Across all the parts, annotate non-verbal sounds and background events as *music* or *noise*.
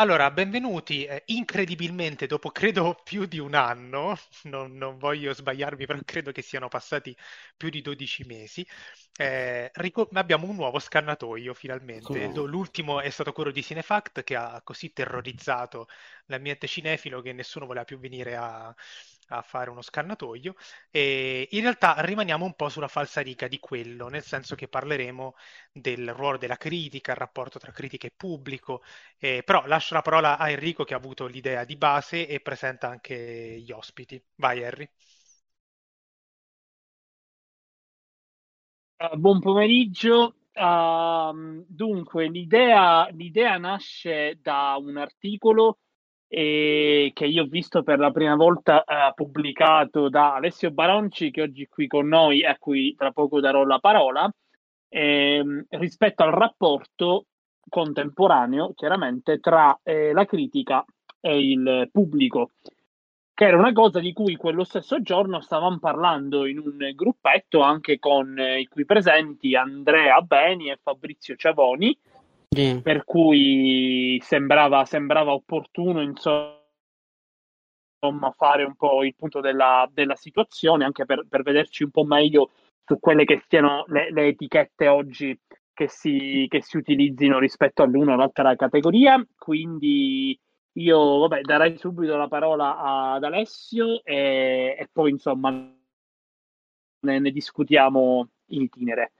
Allora, benvenuti. Eh, incredibilmente, dopo credo più di un anno, *laughs* non, non voglio sbagliarmi, però credo che siano passati più di 12 mesi, eh, rico- abbiamo un nuovo scannatoio finalmente. Cool. L'ultimo è stato quello di Cinefact che ha così terrorizzato l'ambiente cinefilo che nessuno voleva più venire a, a fare uno scannatoio. E in realtà rimaniamo un po' sulla falsariga di quello, nel senso che parleremo del ruolo della critica, il rapporto tra critica e pubblico. Eh, però lascio la parola a Enrico che ha avuto l'idea di base e presenta anche gli ospiti. Vai, Henry. Uh, buon pomeriggio. Uh, dunque, l'idea, l'idea nasce da un articolo eh, che io ho visto per la prima volta uh, pubblicato da Alessio Baronci, che oggi è qui con noi e a cui tra poco darò la parola, eh, rispetto al rapporto contemporaneo, chiaramente, tra eh, la critica e il pubblico che era una cosa di cui quello stesso giorno stavamo parlando in un gruppetto anche con i qui presenti Andrea Beni e Fabrizio Ciavoni, Sì. per cui sembrava, sembrava opportuno insomma fare un po' il punto della, della situazione, anche per, per vederci un po' meglio su quelle che siano le, le etichette oggi che si, che si utilizzino rispetto all'una o all'altra categoria. Quindi io vabbè, darei subito la parola ad Alessio e, e poi insomma ne, ne discutiamo in itinere.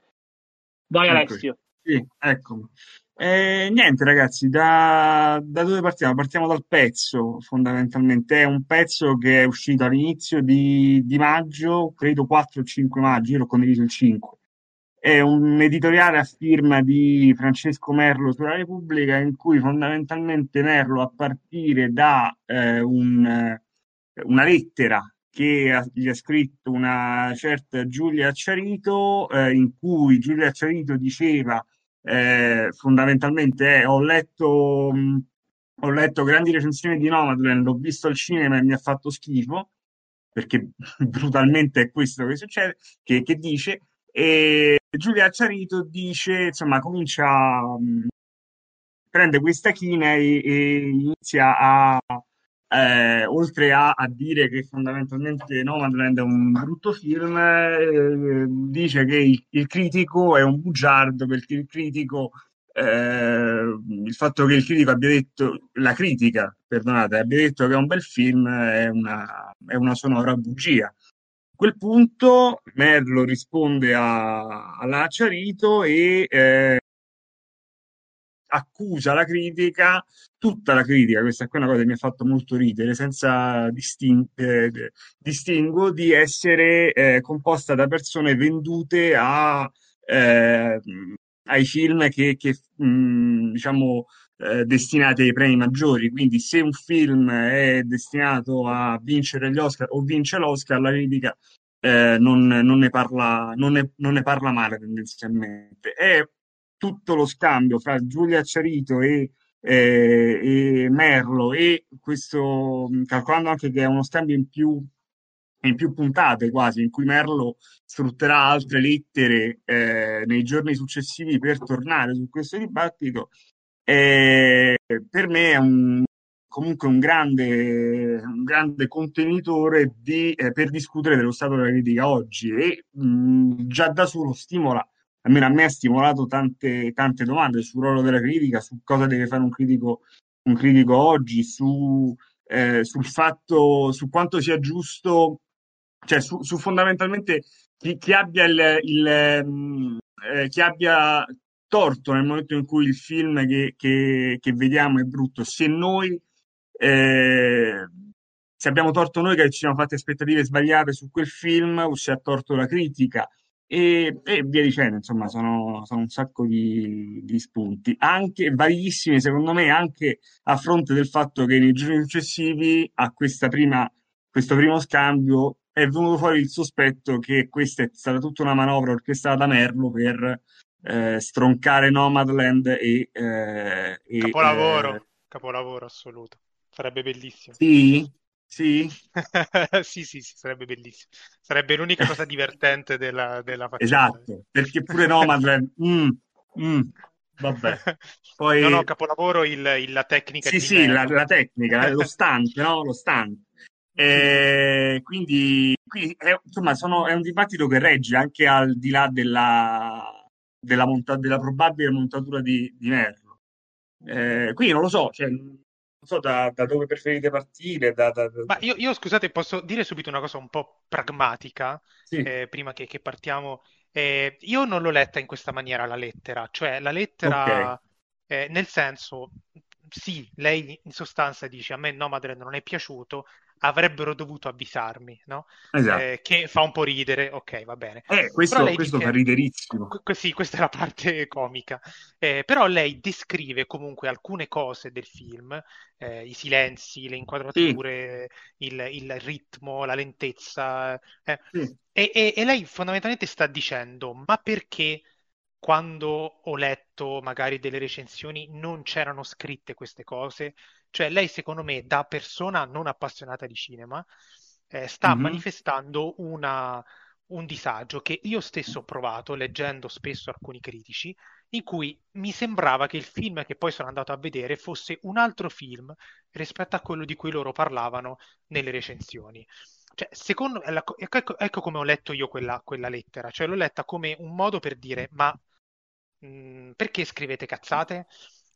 Vai. Alessio. Sì, ecco. Eh, niente ragazzi, da, da dove partiamo? Partiamo dal pezzo, fondamentalmente. È un pezzo che è uscito all'inizio di, di maggio, credo 4 o 5 maggio, io l'ho condiviso il 5. È un editoriale a firma di Francesco Merlo sulla Repubblica, in cui fondamentalmente Merlo, a partire da eh, un, eh, una lettera che ha- gli ha scritto una certa Giulia Acciarito, eh, in cui Giulia Acciarito diceva eh, fondamentalmente eh, ho letto, mh, ho letto grandi recensioni di Nomadland, l'ho visto al cinema e mi ha fatto schifo, perché *laughs* brutalmente è questo che succede, che, che dice, e Giulia Acciarito dice, insomma, comincia, mh, prende questa china e, e inizia a, eh, oltre a, a dire che fondamentalmente Nomadland è un brutto film, eh, dice che il, il critico è un bugiardo perché il critico, eh, il fatto che il critico abbia detto, la critica, perdonate, abbia detto che è un bel film è una, è una sonora bugia. A quel punto Merlo risponde a, alla Acciarito e eh, accusa la critica, tutta la critica, questa è una cosa che mi ha fatto molto ridere, senza distin- eh, distinguo, di essere eh, composta da persone vendute a, eh, ai film che, che mh, diciamo, eh, destinati ai premi maggiori. Quindi, se un film è destinato a vincere gli Oscar o vince l'Oscar, la critica eh, non, non ne parla, non ne, non ne parla male tendenzialmente. È tutto lo scambio fra Giulia Acciarito e, eh, e Merlo e questo, calcolando anche che è uno scambio in più, in più puntate quasi, in cui Merlo sfrutterà altre lettere eh, nei giorni successivi per tornare su questo dibattito, eh, per me è un, comunque un grande, un grande contenitore di, eh, per discutere dello stato della critica oggi e mh, già da solo stimola almeno a me ha stimolato tante, tante domande sul ruolo della critica, su cosa deve fare un critico, un critico oggi, su, eh, sul fatto, su quanto sia giusto, cioè su, su fondamentalmente chi, chi abbia il, il, mh, eh, chi abbia torto nel momento in cui il film che, che, che vediamo è brutto, se noi eh, se abbiamo torto noi che ci siamo fatti aspettative sbagliate su quel film o se ha torto la critica e, e via dicendo, insomma, sono, sono un sacco di, di spunti, anche validissimi secondo me, anche a fronte del fatto che nei giorni successivi a questa prima, questo primo scambio è venuto fuori il sospetto che questa è stata tutta una manovra orchestrata da Merlo per eh, stroncare Nomadland e, eh, e Capolavoro, eh, capolavoro assoluto. Sarebbe bellissimo. sì, Sì? *laughs* sì, sì, sì, sarebbe bellissimo. Sarebbe l'unica cosa divertente della, della faccenda. Esatto, perché pure Nomadland... *laughs* Mm, mm, vabbè. Poi... No, no, capolavoro il, il, la tecnica. Sì, sì, la, la, tecnica, lo stunt, no? Lo stunt. *laughs* E quindi, quindi è, insomma, sono, è un dibattito che regge anche al di là della, della, monta- della probabile montatura di, di Merlo. Eh, quindi non lo so, cioè, so da, da dove preferite partire. Da, da, Ma io, io, scusate, posso dire subito una cosa un po' pragmatica, sì. eh, prima che, che partiamo. Eh, io non l'ho letta in questa maniera la lettera, cioè la lettera, okay. eh, nel senso, sì, lei in sostanza dice a me Nomadland non è piaciuto, avrebbero dovuto avvisarmi, no? Esatto. Eh, che fa un po' ridere, ok, va bene. Eh, questo, questo dice, fa riderissimo. Qu- sì, questa è la parte *laughs* comica. Eh, però lei descrive comunque alcune cose del film, eh, i silenzi, le inquadrature, sì. il, il, ritmo, la lentezza. Eh, sì. E, e, e lei fondamentalmente sta dicendo, ma perché quando ho letto magari delle recensioni non c'erano scritte queste cose? Cioè lei secondo me da persona non appassionata di cinema eh, sta Mhm. manifestando una- un disagio che io stesso ho provato leggendo spesso alcuni critici, in cui mi sembrava che il film che poi sono andato a vedere fosse un altro film rispetto a quello di cui loro parlavano nelle recensioni. Cioè, secondo, ecco, ecco- ecco come ho letto io quella, quella lettera, cioè l'ho letta come un modo per dire, ma mh, perché scrivete cazzate?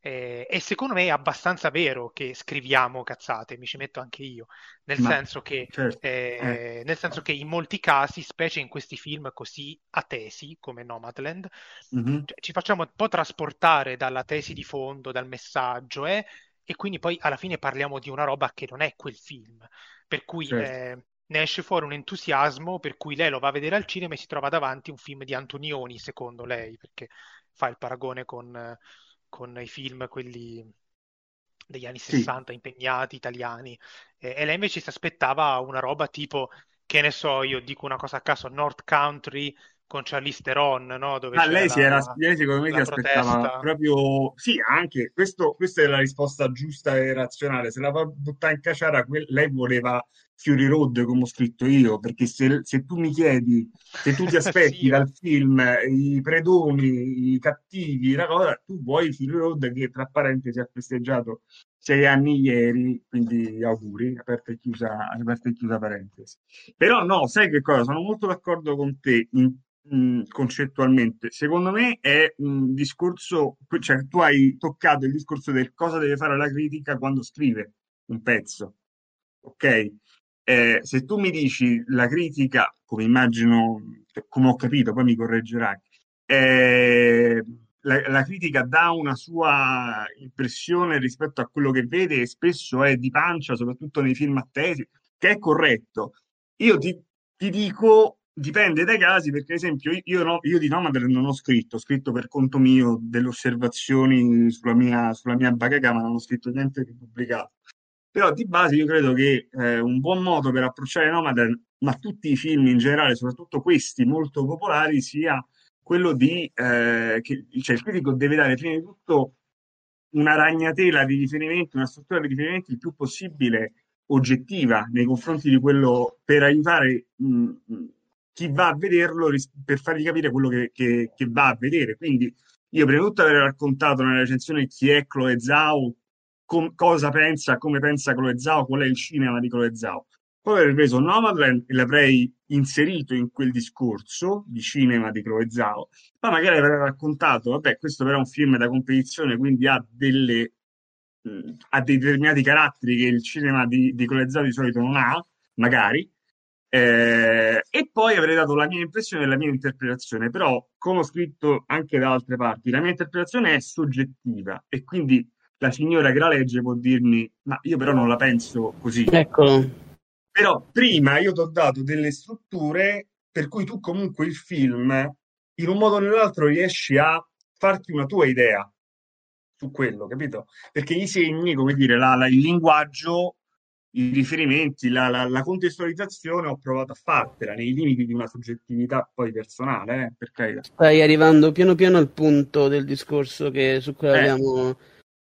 Eh, e secondo me è abbastanza vero che scriviamo cazzate, mi ci metto anche io, nel, Ma, senso che, certo, eh, eh. nel senso che in molti casi, specie in questi film così atesi come Nomadland, Mhm. cioè, ci facciamo un po' trasportare dalla tesi di fondo, dal messaggio, eh, e quindi poi alla fine parliamo di una roba che non è quel film. Per cui Certo. eh, ne esce fuori un entusiasmo per cui lei lo va a vedere al cinema e si trova davanti un film di Antonioni, secondo lei, perché fa il paragone con, eh, con i film, quelli degli anni Sì. 60, impegnati, italiani. E, e lei invece si aspettava una roba tipo, che ne so, io dico una cosa a caso, North Country con Charlize Theron, no? Dove Ma c'è lei, si era, lei secondo me si aspettava protesta. proprio... Sì, anche, questo, questa è la risposta giusta e razionale. Se la fa buttare in caciara, que- lei voleva Fury Road, come ho scritto io, perché se, se tu mi chiedi, se tu ti *laughs* aspetti Sì, dal film i predoni, i cattivi, la cosa, tu vuoi Fury Road che, tra parentesi, ha festeggiato sei anni ieri, quindi auguri, aperta e chiusa, aperta e chiusa parentesi. Però no, sai che cosa? Sono molto d'accordo con te in- mh, concettualmente. Secondo me è un discorso, cioè tu hai toccato il discorso del cosa deve fare la critica quando scrive un pezzo, ok? Eh, se tu mi dici la critica, come immagino, come ho capito, poi mi correggerai, eh, la, la critica dà una sua impressione rispetto a quello che vede e spesso è di pancia, soprattutto nei film attesi, che è corretto. Io ti, ti dico, dipende dai casi, perché ad esempio io, no- io di Nomadland non ho scritto, ho scritto per conto mio delle osservazioni sulla mia, sulla mia bacheca, ma non ho scritto niente di pubblicato. Però di base io credo che eh, un buon modo per approcciare Nomadland, ma tutti i film in generale, soprattutto questi molto popolari, sia quello di eh, che cioè, il critico deve dare prima di tutto una ragnatela di riferimenti, una struttura di riferimenti il più possibile oggettiva nei confronti di quello per aiutare mh, chi va a vederlo ris- per fargli capire quello che, che- che va a vedere. Quindi io prima di tutto aver raccontato nella recensione chi è Chloe Zhao, com- cosa pensa, come pensa Chloe Zhao, qual è il cinema di Chloe Zhao. Poi avrei preso Nomadland e l'avrei inserito in quel discorso di cinema di Chloe Zhao, poi magari avrei raccontato, vabbè, questo però è un film da competizione, quindi ha delle ha determinati caratteri che il cinema di, di Chloe Zhao di solito non ha, magari, eh, e poi avrei dato la mia impressione e la mia interpretazione, però come ho scritto anche da altre parti, la mia interpretazione è soggettiva e quindi la signora che la legge può dirmi, ma io però non la penso così. Eccolo. Però prima io ti ho dato delle strutture per cui tu comunque il film, in un modo o nell'altro, riesci a farti una tua idea su quello, capito? Perché i segni, come dire, la- la- il linguaggio, i riferimenti, la, la- la contestualizzazione ho provato a fartela nei limiti di una soggettività poi personale, eh, per carità. Stai arrivando piano piano al punto del discorso che, su cui Eh. abbiamo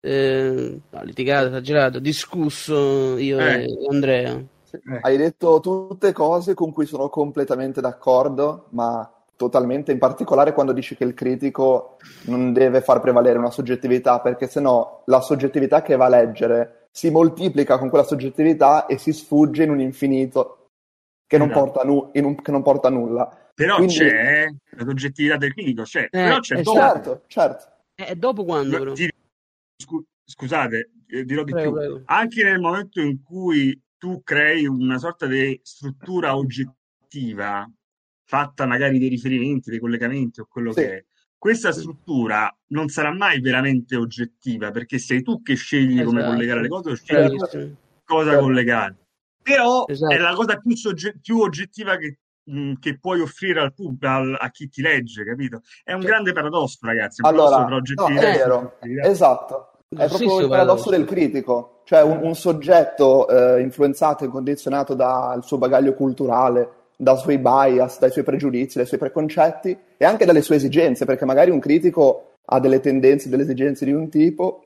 eh, litigato, esagerato, discusso io Eh. e Andrea. Eh. Hai detto tutte cose con cui sono completamente d'accordo, ma totalmente, in particolare quando dici che il critico non deve far prevalere una soggettività, perché sennò la soggettività che va a leggere si moltiplica con quella soggettività e si sfugge in un infinito che non, Esatto. porta, nu- in un- che non porta a nulla. Però Quindi- c'è la soggettività del critico, c'è, però c'è esatto. dopo. Certo, certo. Eh, dopo quando, però? Ti- scu- scusate, eh, dirò di Prego, più. prego. Anche nel momento in cui tu crei una sorta di struttura oggettiva, fatta magari dei riferimenti, dei collegamenti o quello Sì. che è, questa struttura non sarà mai veramente oggettiva, perché sei tu che scegli come Esatto. collegare le cose o scegli Bravissimo. cosa Certo. collegare. Però Esatto. è la cosa più, sogge- più oggettiva che, mh, che puoi offrire al pub- al- a chi ti legge, capito? È un grande paradosso, ragazzi. Un paradosso Allora, tra no, è vero, esatto. È Lo proprio stesso il paradosso paradosso. del critico, cioè un, un soggetto eh, influenzato e condizionato dal suo bagaglio culturale, dai suoi bias, dai suoi pregiudizi, dai suoi preconcetti e anche dalle sue esigenze, perché magari un critico ha delle tendenze, delle esigenze di un tipo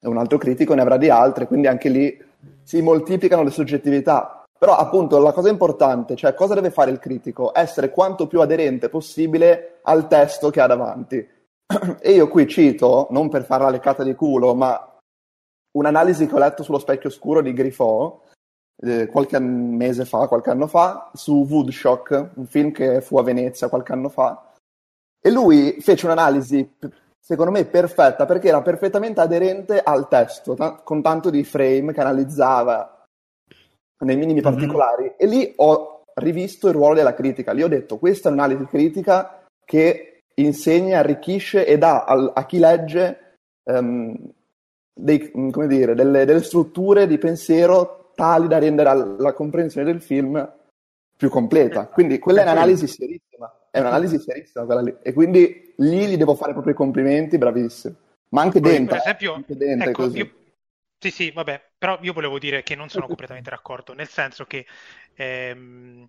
e un altro critico ne avrà di altre, quindi anche lì si moltiplicano le soggettività. Però appunto la cosa importante, cioè cosa deve fare il critico? Essere quanto più aderente possibile al testo che ha davanti. *clears throat* E io qui cito, non per fare la leccata di culo, ma un'analisi che ho letto sullo specchio scuro di Griffo eh, qualche mese fa, qualche anno fa, su Woodshock, un film che fu a Venezia qualche anno fa. E lui fece un'analisi, secondo me, perfetta, perché era perfettamente aderente al testo, ta- con tanto di frame che analizzava nei minimi Mhm. particolari. E lì ho rivisto il ruolo della critica. Lì ho detto, questa è un'analisi critica che insegna, arricchisce e dà al- a chi legge ehm, dei- come dire, delle, delle strutture di pensiero tali da rendere la comprensione del film più completa. Quindi quella è un'analisi serissima, è un'analisi serissima quella lì. E quindi lì gli devo fare proprio i complimenti, bravissimo. Ma anche Poi, dentro, Per esempio, anche dentro ecco, così. io- sì, sì, vabbè, però io volevo dire che non sono *laughs* completamente d'accordo, nel senso che ehm,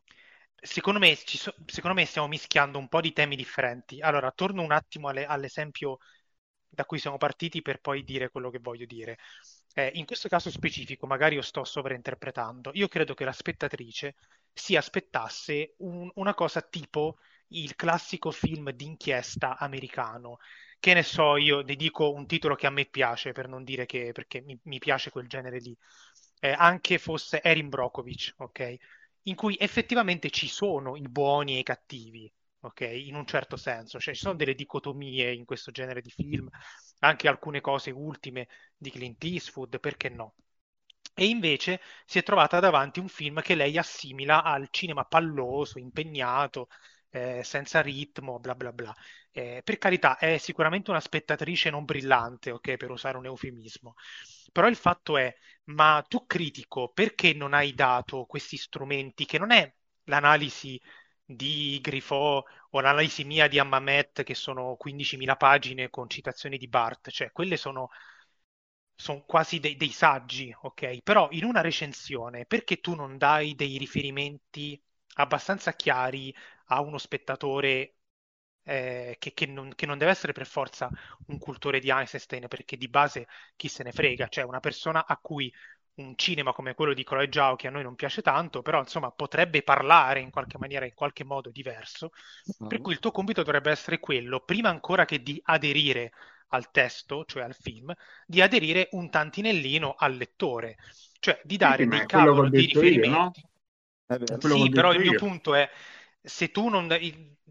secondo me, ci so- secondo me stiamo mischiando un po' di temi differenti. Allora, torno un attimo alle- all'esempio da cui siamo partiti per poi dire quello che voglio dire. Eh, in questo caso specifico, magari io sto sovrainterpretando, io credo che la spettatrice si aspettasse un- una cosa tipo il classico film d'inchiesta americano che ne so, io ne dico un titolo che a me piace per non dire che perché mi, mi piace quel genere lì. Eh, anche fosse Erin Brockovich, ok? In cui effettivamente ci sono i buoni e i cattivi, ok? In un certo senso, cioè ci sono delle dicotomie in questo genere di film, anche alcune cose ultime di Clint Eastwood, perché no? E invece si è trovata davanti un film che lei assimila al cinema palloso, impegnato, eh, senza ritmo, bla bla bla. Eh, per carità, è sicuramente una spettatrice non brillante, ok, per usare un eufemismo. Però il fatto è, ma tu critico, perché non hai dato questi strumenti che non è l'analisi di Grifo o l'analisi mia di Hammamet che sono 15.000 pagine con citazioni di Barth, cioè quelle sono, sono quasi dei, dei saggi, ok? Però in una recensione, perché tu non dai dei riferimenti abbastanza chiari a uno spettatore eh, che, che non, che non deve essere per forza un cultore di Einstein, perché di base chi se ne frega, cioè una persona a cui un cinema come quello di Chloe Zhao, che a noi non piace tanto, però insomma potrebbe parlare in qualche maniera, in qualche modo diverso, per cui il tuo compito dovrebbe essere quello, prima ancora che di aderire al testo, cioè al film, di aderire un tantinellino al lettore, cioè di dare Sì, dei cavolo di detto io, no? riferimenti. Sì, però il mio io. punto è se tu non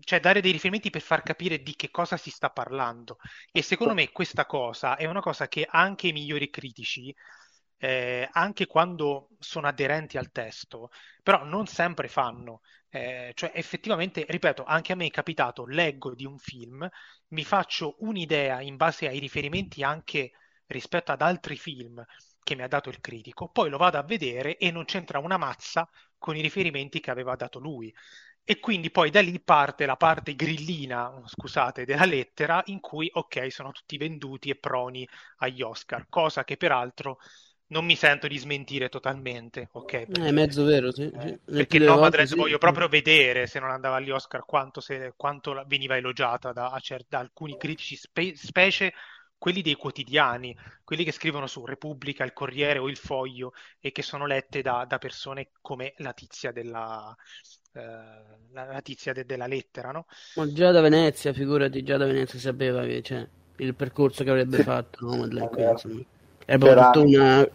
cioè dare dei riferimenti per far capire di che cosa si sta parlando. E secondo me questa cosa è una cosa che anche i migliori critici, eh, anche quando sono aderenti al testo, però non sempre fanno. Eh, cioè effettivamente, ripeto, anche a me è capitato, leggo di un film, mi faccio un'idea in base ai riferimenti anche rispetto ad altri film che mi ha dato il critico, poi lo vado a vedere e non c'entra una mazza con i riferimenti che aveva dato lui. E quindi poi da lì parte la parte grillina, scusate, della lettera in cui, ok, sono tutti venduti e proni agli Oscar, cosa che peraltro non mi sento di smentire totalmente, ok? È Perché, mezzo vero, sì. eh, sì. Nel perché Nomadland sì. voglio proprio vedere se non andava agli Oscar quanto, se- quanto veniva elogiata da, da alcuni critici, spe- specie quelli dei quotidiani, quelli che scrivono su Repubblica, il Corriere o il Foglio e che sono lette da, da persone come la tizia della, eh, la, la tizia de- della lettera, no? Ma già da Venezia, figurati, già da Venezia sapeva che c'è il percorso che avrebbe Sì. fatto no? Madeleine, È quindi, è C'era- proprio una...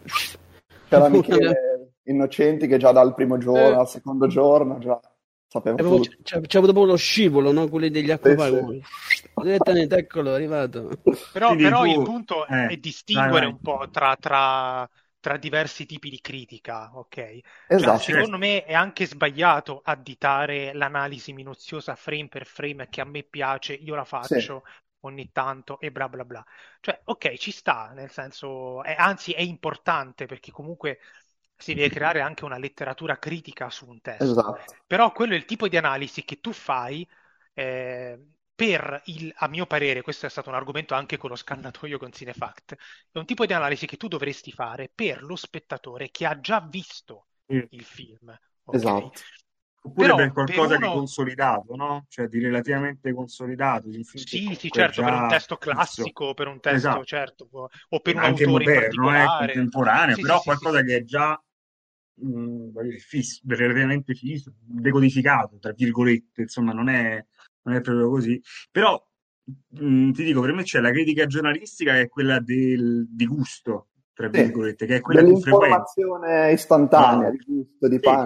C'era una- Michele Innocenti che già dal primo giorno, Eh. al secondo giorno, già sapeva è proprio- tutto. c'è, c'è avuto proprio lo scivolo, no? Quelli degli acquapaghi. Sì, Direttamente, eccolo, è arrivato. Però, però il punto eh, è distinguere vai, vai. un po' tra, tra- tra diversi tipi di critica, ok? Cioè, Esatto. secondo me è anche sbagliato additare l'analisi minuziosa frame per frame che a me piace, io la faccio ogni tanto e bla bla bla. Cioè, ok, ci sta, nel senso, è- anzi è importante perché comunque si deve creare anche una letteratura critica su un testo. Esatto. Però quello è il tipo di analisi che tu fai eh, per il, a mio parere, questo è stato un argomento anche con lo scannatoio con Cinefact, è un tipo di analisi che tu dovresti fare per lo spettatore che ha già visto Mm. il film. ok? Esatto. Oppure Però per qualcosa per uno- di consolidato, no? Cioè di relativamente consolidato. di un film che Sì, sì, comunque certo, per un già testo classico, per un testo, Esatto. certo, o per un Anche autore in moderno, eh, particolare. contemporaneo, Sì, però sì, sì, qualcosa sì, che è già mh, dire, fisso, relativamente fisso, decodificato, tra virgolette, insomma, non è, non è proprio così. Però mh, ti dico, per me c'è la critica giornalistica che è quella del, di gusto, tra virgolette, che è quella più frequente. Dell'informazione istantanea, No. di gusto, di Sì.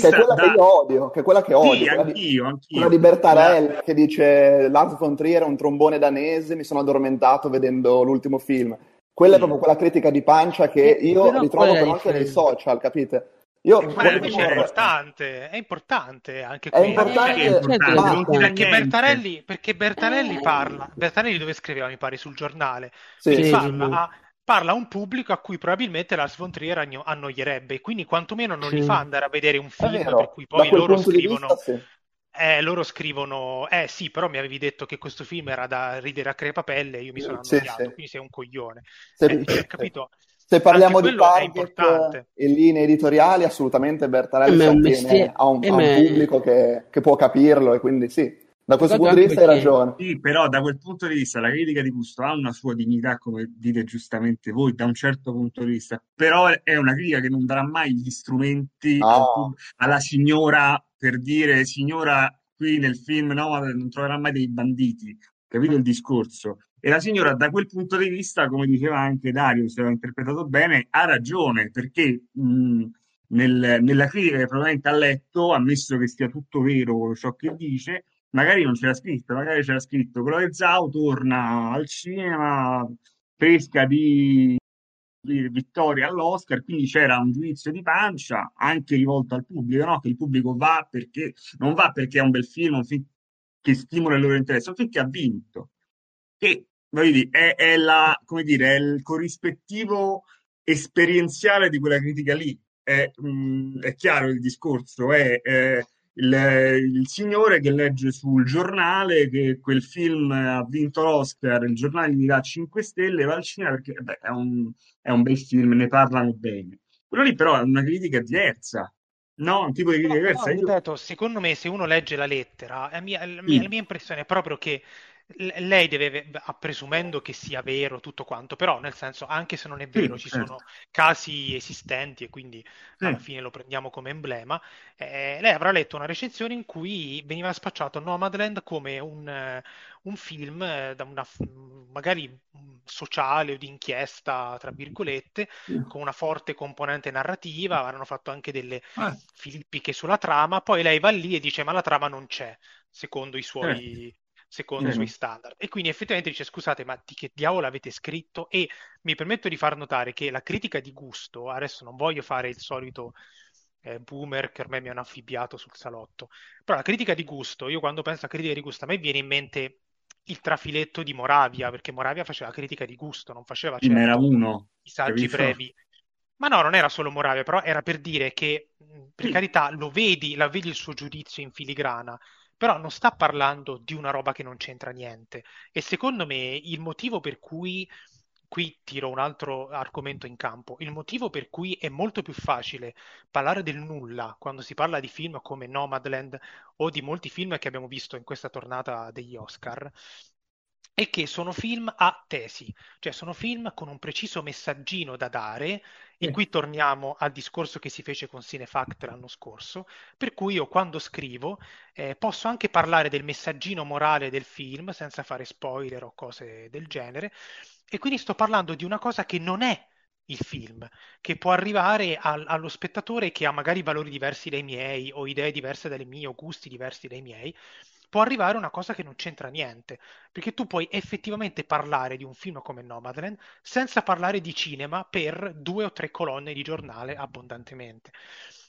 Pancia. Che Questa è quella da- che io odio, che è quella che odio, Sì, quella di, anch'io, anch'io. quella di Bertarelli che dice Lars von Trier è un trombone danese, mi sono addormentato vedendo l'ultimo film. Quella è Sì. proprio quella critica di pancia che io però ritrovo è però anche nei social, capite? Io è invece è importante, è importante anche È qui. importante- Perché è importante? Perché. Bertarelli, perché Bertarelli Eh. parla, Bertarelli dove scriveva, mi pare, sul giornale, Sì, Sì, parla, sì. a, parla a un pubblico a cui probabilmente Lars von Trier agno- annoierebbe, quindi quantomeno non Sì. li fa andare a vedere un film per cui poi loro scrivono, vista sì. eh, loro scrivono, eh sì, però mi avevi detto che questo film era da ridere a crepapelle e io mi sono annoiato, sì. quindi sei un coglione. Se, Eh, cioè, capito? se parliamo Anche di target importante. e linee editoriali, assolutamente Bertarelli Eh, si un a un, eh, a pubblico che, che può capirlo e quindi sì, da questo Guarda punto di vista hai ragione. Sì, però da quel punto di vista la critica di gusto ha una sua dignità, come dite giustamente voi, da un certo punto di vista, però è una critica che non darà mai gli strumenti No. al pub- alla signora per dire signora qui nel film no, non troverà mai dei banditi, capito il discorso? E la signora da quel punto di vista, come diceva anche Dario, se l'ho interpretato bene, ha ragione, perché mh, nel- nella critica che probabilmente ha letto, ammesso che sia tutto vero ciò che dice, magari non c'era scritto, magari c'era scritto Chloe Zhao torna al cinema fresca di, di vittoria all'Oscar, quindi c'era un giudizio di pancia anche rivolto al pubblico, no? Che il pubblico va perché non va perché è un bel film, un film che stimola il loro interesse, un film ha vinto. Che dire, è, è la, come dire, è il corrispettivo esperienziale di quella critica lì. È, mh, è chiaro il discorso, è, è il, il signore che legge sul giornale che quel film ha vinto l'Oscar, il giornale gli dà 5 stelle, va al cinema perché beh, è, un, è un bel film, ne parlano bene. Quello lì però è una critica diversa, no? Un tipo di critica No, diversa. Io- ripeto, secondo me se uno legge la lettera, la mia, la Sì. la mia impressione è proprio che lei deve, presumendo che sia vero tutto quanto, però nel senso, anche se non è Sì, vero, ci certo. sono casi esistenti e quindi Sì. alla fine lo prendiamo come emblema, eh, lei avrà letto una recensione in cui veniva spacciato Nomadland come un, eh, un film eh, da una, magari mm, sociale o di inchiesta, tra virgolette, con una forte componente narrativa, avranno fatto anche delle Ah, filippiche sulla trama, poi lei va lì e dice ma la trama non c'è, secondo i suoi, secondo i suoi Certo. standard. E quindi effettivamente dice scusate ma di che diavolo avete scritto? E mi permetto di far notare che la critica di gusto, adesso non voglio fare il solito eh, boomer che ormai mi hanno affibbiato sul salotto, però la critica di gusto, io quando penso a critica di gusto a me viene in mente il trafiletto di Moravia, perché Moravia faceva critica di gusto, non faceva ma era certo uno, i saggi brevi. Ma no, non era solo Moravia, però era per dire che, mh, per carità, lo vedi, la vedi il suo giudizio in filigrana, però non sta parlando di una roba che non c'entra niente. E secondo me il motivo per cui, qui tiro un altro argomento in campo, il motivo per cui è molto più facile parlare del nulla quando si parla di film come Nomadland o di molti film che abbiamo visto in questa tornata degli Oscar, e che sono film a tesi, cioè sono film con un preciso messaggino da dare, e qui torniamo al discorso che si fece con Cinefact l'anno scorso, per cui io quando scrivo eh, posso anche parlare del messaggino morale del film senza fare spoiler o cose del genere, e quindi sto parlando di una cosa che non è il film, che può arrivare al, allo spettatore che ha magari valori diversi dai miei o idee diverse dalle mie o gusti diversi dai miei, può arrivare una cosa che non c'entra niente, perché tu puoi effettivamente parlare di un film come Nomadland senza parlare di cinema per due o tre colonne di giornale abbondantemente.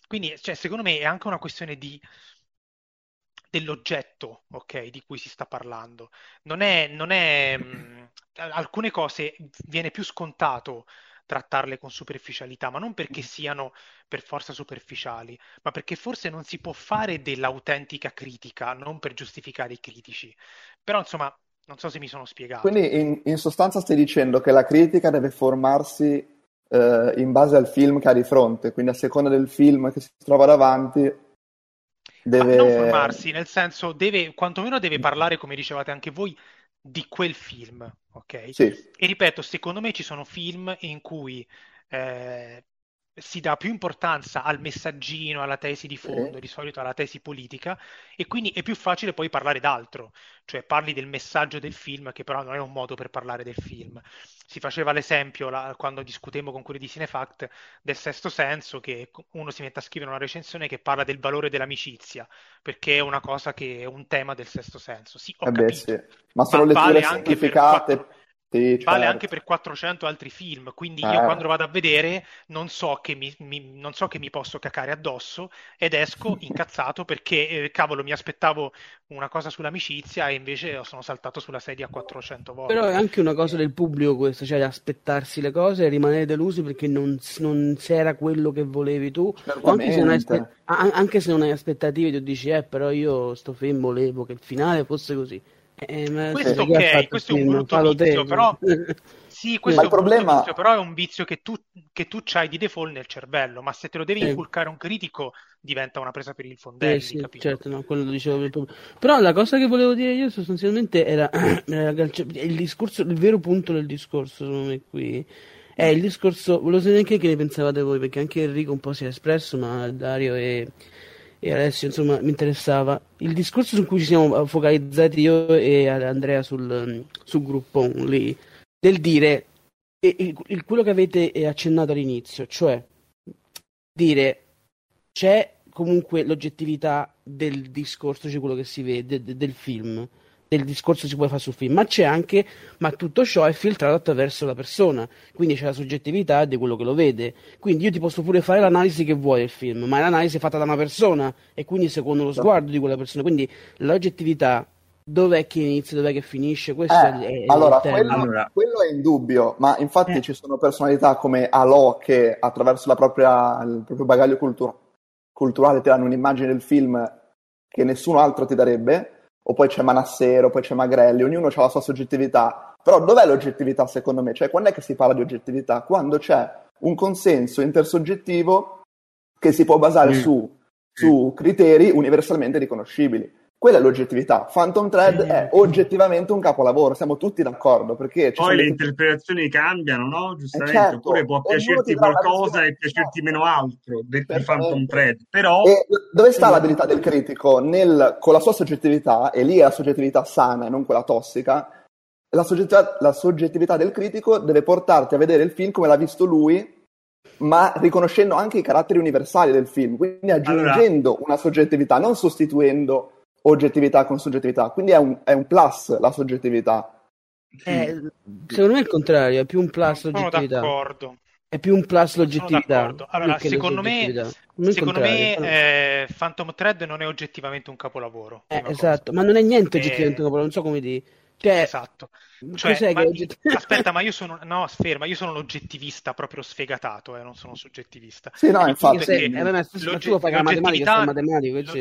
Quindi, cioè, secondo me è anche una questione di dell'oggetto, ok, di cui si sta parlando. Non è, non è mh, alcune cose viene più scontato trattarle con superficialità, ma non perché siano per forza superficiali, ma perché forse non si può fare dell'autentica critica, non per giustificare i critici. Però insomma, non so se mi sono spiegato. Quindi in, in sostanza stai dicendo che la critica deve formarsi eh, in base al film che ha di fronte, quindi a seconda del film che si trova davanti deve... Ma non formarsi, nel senso, deve, quantomeno deve parlare, come dicevate anche voi, di quel film, ok? Sì. E ripeto, secondo me ci sono film in cui eh, si dà più importanza al messaggino, alla tesi di fondo, di solito alla tesi politica, e quindi è più facile poi parlare d'altro, cioè parli del messaggio del film, che però non è un modo per parlare del film. Si faceva l'esempio la- quando discutemmo con quelli di Cinefact del sesto senso, che uno si mette a scrivere una recensione che parla del valore dell'amicizia, perché è una cosa che è un tema del sesto senso. Sì, ho Eh beh, capito, sì. Ma sono ma vale letture per semplificate. quattro- Sì, Vale anche certo. per 400 altri film, quindi io Eh. quando lo vado a vedere non so che mi, mi- non so che mi posso cacare addosso ed esco *laughs* incazzato perché, eh, cavolo, mi aspettavo una cosa sull'amicizia e invece sono saltato sulla sedia 400 volte. Però è anche una cosa del pubblico questo, cioè aspettarsi le cose e rimanere delusi perché non, non era quello che volevi tu, anche se non hai, aspe- anche se non hai aspettative, tu dici, eh, però io sto film volevo che il finale fosse così. Eh, ma Questo ok, questo è un brutto vizio, però *laughs* sì, questo Ma è un problema- vizio, però è un vizio che tu, che tu c'hai di default nel cervello, ma se te lo devi Sì. inculcare a un critico diventa una presa per il Eh fondelli, sì, certo, no, quello lo dicevo per. Però la cosa che volevo dire io sostanzialmente era, *clears throat* era cioè, il discorso, il vero punto del discorso, secondo me, qui è il discorso, volevo sapere anche che ne pensavate voi, perché anche Enrico un po' si è espresso, ma Dario e, e Alessio, insomma, mi interessava. Il discorso su cui ci siamo focalizzati io e Andrea sul, sul gruppo lì, del dire il- il- quello che avete accennato all'inizio, cioè dire c'è comunque l'oggettività del discorso, cioè quello che si vede, de- del film, del discorso si può fare sul film, ma c'è anche, ma tutto ciò è filtrato attraverso la persona, quindi c'è la soggettività di quello che lo vede. Quindi io ti posso pure fare l'analisi che vuoi del film, ma l'analisi è fatta da una persona e quindi secondo lo sguardo di quella persona. Quindi l'oggettività dov'è che inizia, dov'è che finisce? Questo è, Eh, è- è allora, quello, Allora. quello è indubbio, ma infatti Eh. ci sono personalità come Alò che attraverso la propria- il proprio bagaglio cultu- culturale ti danno un'immagine del film che nessuno altro ti darebbe, o poi c'è Manassero, poi c'è Magrelli, ognuno ha la sua soggettività. Però dov'è l'oggettività secondo me? Cioè, quando è che si parla di oggettività? Quando c'è un consenso intersoggettivo che si può basare Mm. su, su criteri universalmente riconoscibili. Quella è l'oggettività. Phantom Thread Eh. è oggettivamente un capolavoro, siamo tutti d'accordo, perché Poi le dei- interpretazioni cambiano, no? Giustamente, certo, oppure può piacerti qualcosa e piacerti meno altro de- di Certamente. Phantom Thread. Però E dove sta l'abilità del critico? Nel- con la sua soggettività, e lì è la soggettività sana e non quella tossica, la soggettività, la soggettività del critico deve portarti a vedere il film come l'ha visto lui, ma riconoscendo anche i caratteri universali del film, quindi aggiungendo una soggettività, non sostituendo oggettività con soggettività. Quindi è un, è un plus la soggettività. Eh, secondo me è il contrario, è più un plus Sono l'oggettività. d'accordo. È più un plus Sono l'oggettività. d'accordo. Allora, secondo me. Non secondo me eh, Phantom Thread non è oggettivamente un capolavoro. Eh, esatto, cosa. ma non è niente Eh, oggettivamente un capolavoro, non so come dire. Cioè, Esatto. Cioè, ma- *laughs* aspetta, ma *laughs* io sono no, ferma, io sono l'oggettivista proprio sfegatato, eh, non sono soggettivista. Sì, no, Il infatti. Eh,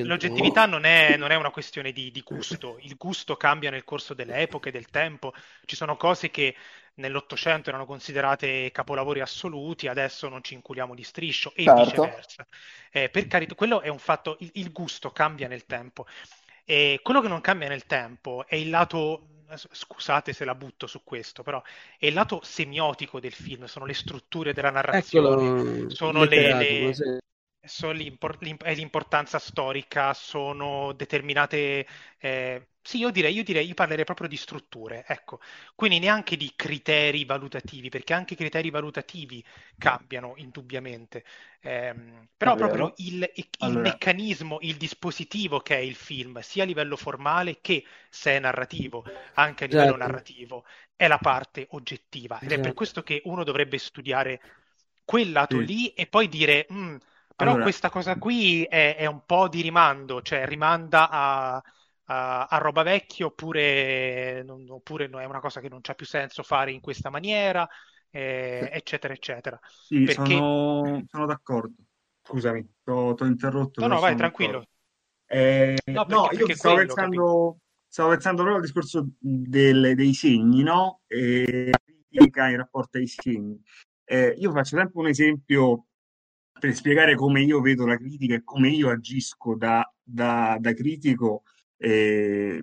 l'oggettività non è, non è una questione di, di gusto, il gusto cambia nel corso delle epoche, del tempo, ci sono cose che nell'Ottocento erano considerate capolavori assoluti, adesso non ci inculiamo di striscio e Certo. viceversa. Eh, per carità, quello è un fatto, il, il gusto cambia nel tempo. E quello che non cambia nel tempo è il lato scusate se la butto su questo, però è il lato semiotico del film, sono le strutture della narrazione, Eccolo, sono le, le- l'im- è l'importanza storica, sono determinate... eh, sì, io direi, io direi, io parlerei proprio di strutture, ecco. Quindi neanche di criteri valutativi, perché anche i criteri valutativi cambiano indubbiamente. Ehm, però proprio il, il Allora, meccanismo, il dispositivo che è il film, sia a livello formale che se è narrativo, anche a livello Esatto, narrativo, è la parte oggettiva. Ed è per esatto. questo che uno dovrebbe studiare quel lato sì. lì e poi dire, "Mm, però Allora, questa cosa qui è, è un po' di rimando, cioè rimanda a, a- a roba vecchia oppure, non, oppure no, è una cosa che non c'ha più senso fare in questa maniera, eh, eccetera, eccetera. sì, Perché... sono, sono d'accordo. Scusami, ti ho interrotto, No, no, vai, tranquillo. Eh, No, no, perché, io perché è stavo quello, pensando, stavo pensando proprio al discorso del- dei segni, no? E critica in rapporto ai segni. Eh, io faccio sempre un esempio per spiegare come io vedo la critica e come io agisco da, da- da critico. Eh,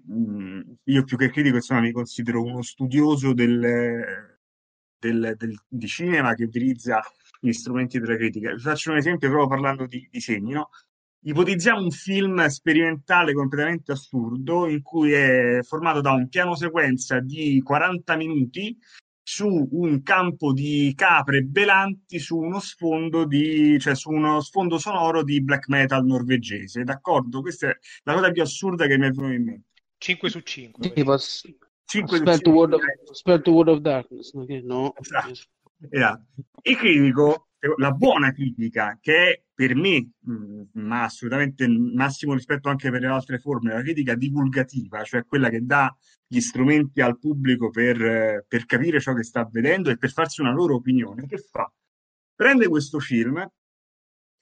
io più che critico, insomma, mi considero uno studioso del, del- del- di cinema che utilizza gli strumenti della critica. Vi faccio un esempio proprio parlando di, di segni, no? Ipotizziamo un film sperimentale completamente assurdo in cui è formato da un piano sequenza di 40 minuti su un campo di capre belanti su uno sfondo di, cioè su uno sfondo sonoro di black metal norvegese, d'accordo? Questa è la cosa più assurda che mi è venuta in mente. 5 su 5. Tipo, s- 5 su spell to word of, 5 spell to word of darkness, ok? No. Esatto. Esatto. Il critico, la buona critica, che è per me, ma assolutamente massimo rispetto anche per le altre forme, la critica divulgativa, cioè quella che dà gli strumenti al pubblico per, per capire ciò che sta vedendo e per farsi una loro opinione, che fa? Prende questo film,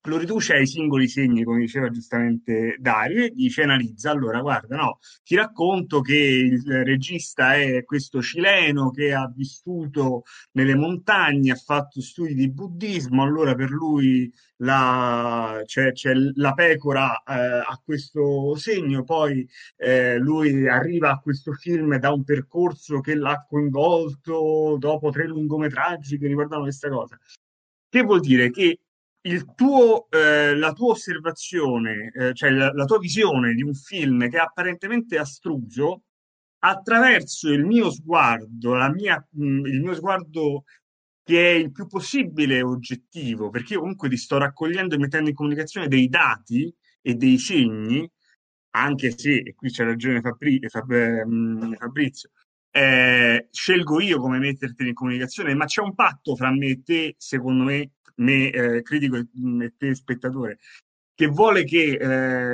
lo riduce ai singoli segni, come diceva giustamente Dario, e dice, analizza, allora guarda, no, ti racconto che il regista è questo cileno che ha vissuto nelle montagne, ha fatto studi di buddismo, allora per lui la, c'è, c'è la pecora eh, a questo segno, poi eh, lui arriva a questo film da un percorso che l'ha coinvolto dopo tre lungometraggi che riguardano questa cosa. Che vuol dire che tuo, eh, la tua osservazione, eh, cioè la, la tua visione di un film che è apparentemente astruso, attraverso il mio sguardo, mia, mh, il mio sguardo che è il più possibile oggettivo, perché io comunque ti sto raccogliendo e mettendo in comunicazione dei dati e dei segni, anche se, e qui c'è ragione Fabri- Fab- ehm, Fabrizio, eh, scelgo io come metterti in comunicazione, ma c'è un patto fra me e te, secondo me, me eh, critico e e te spettatore, che vuole che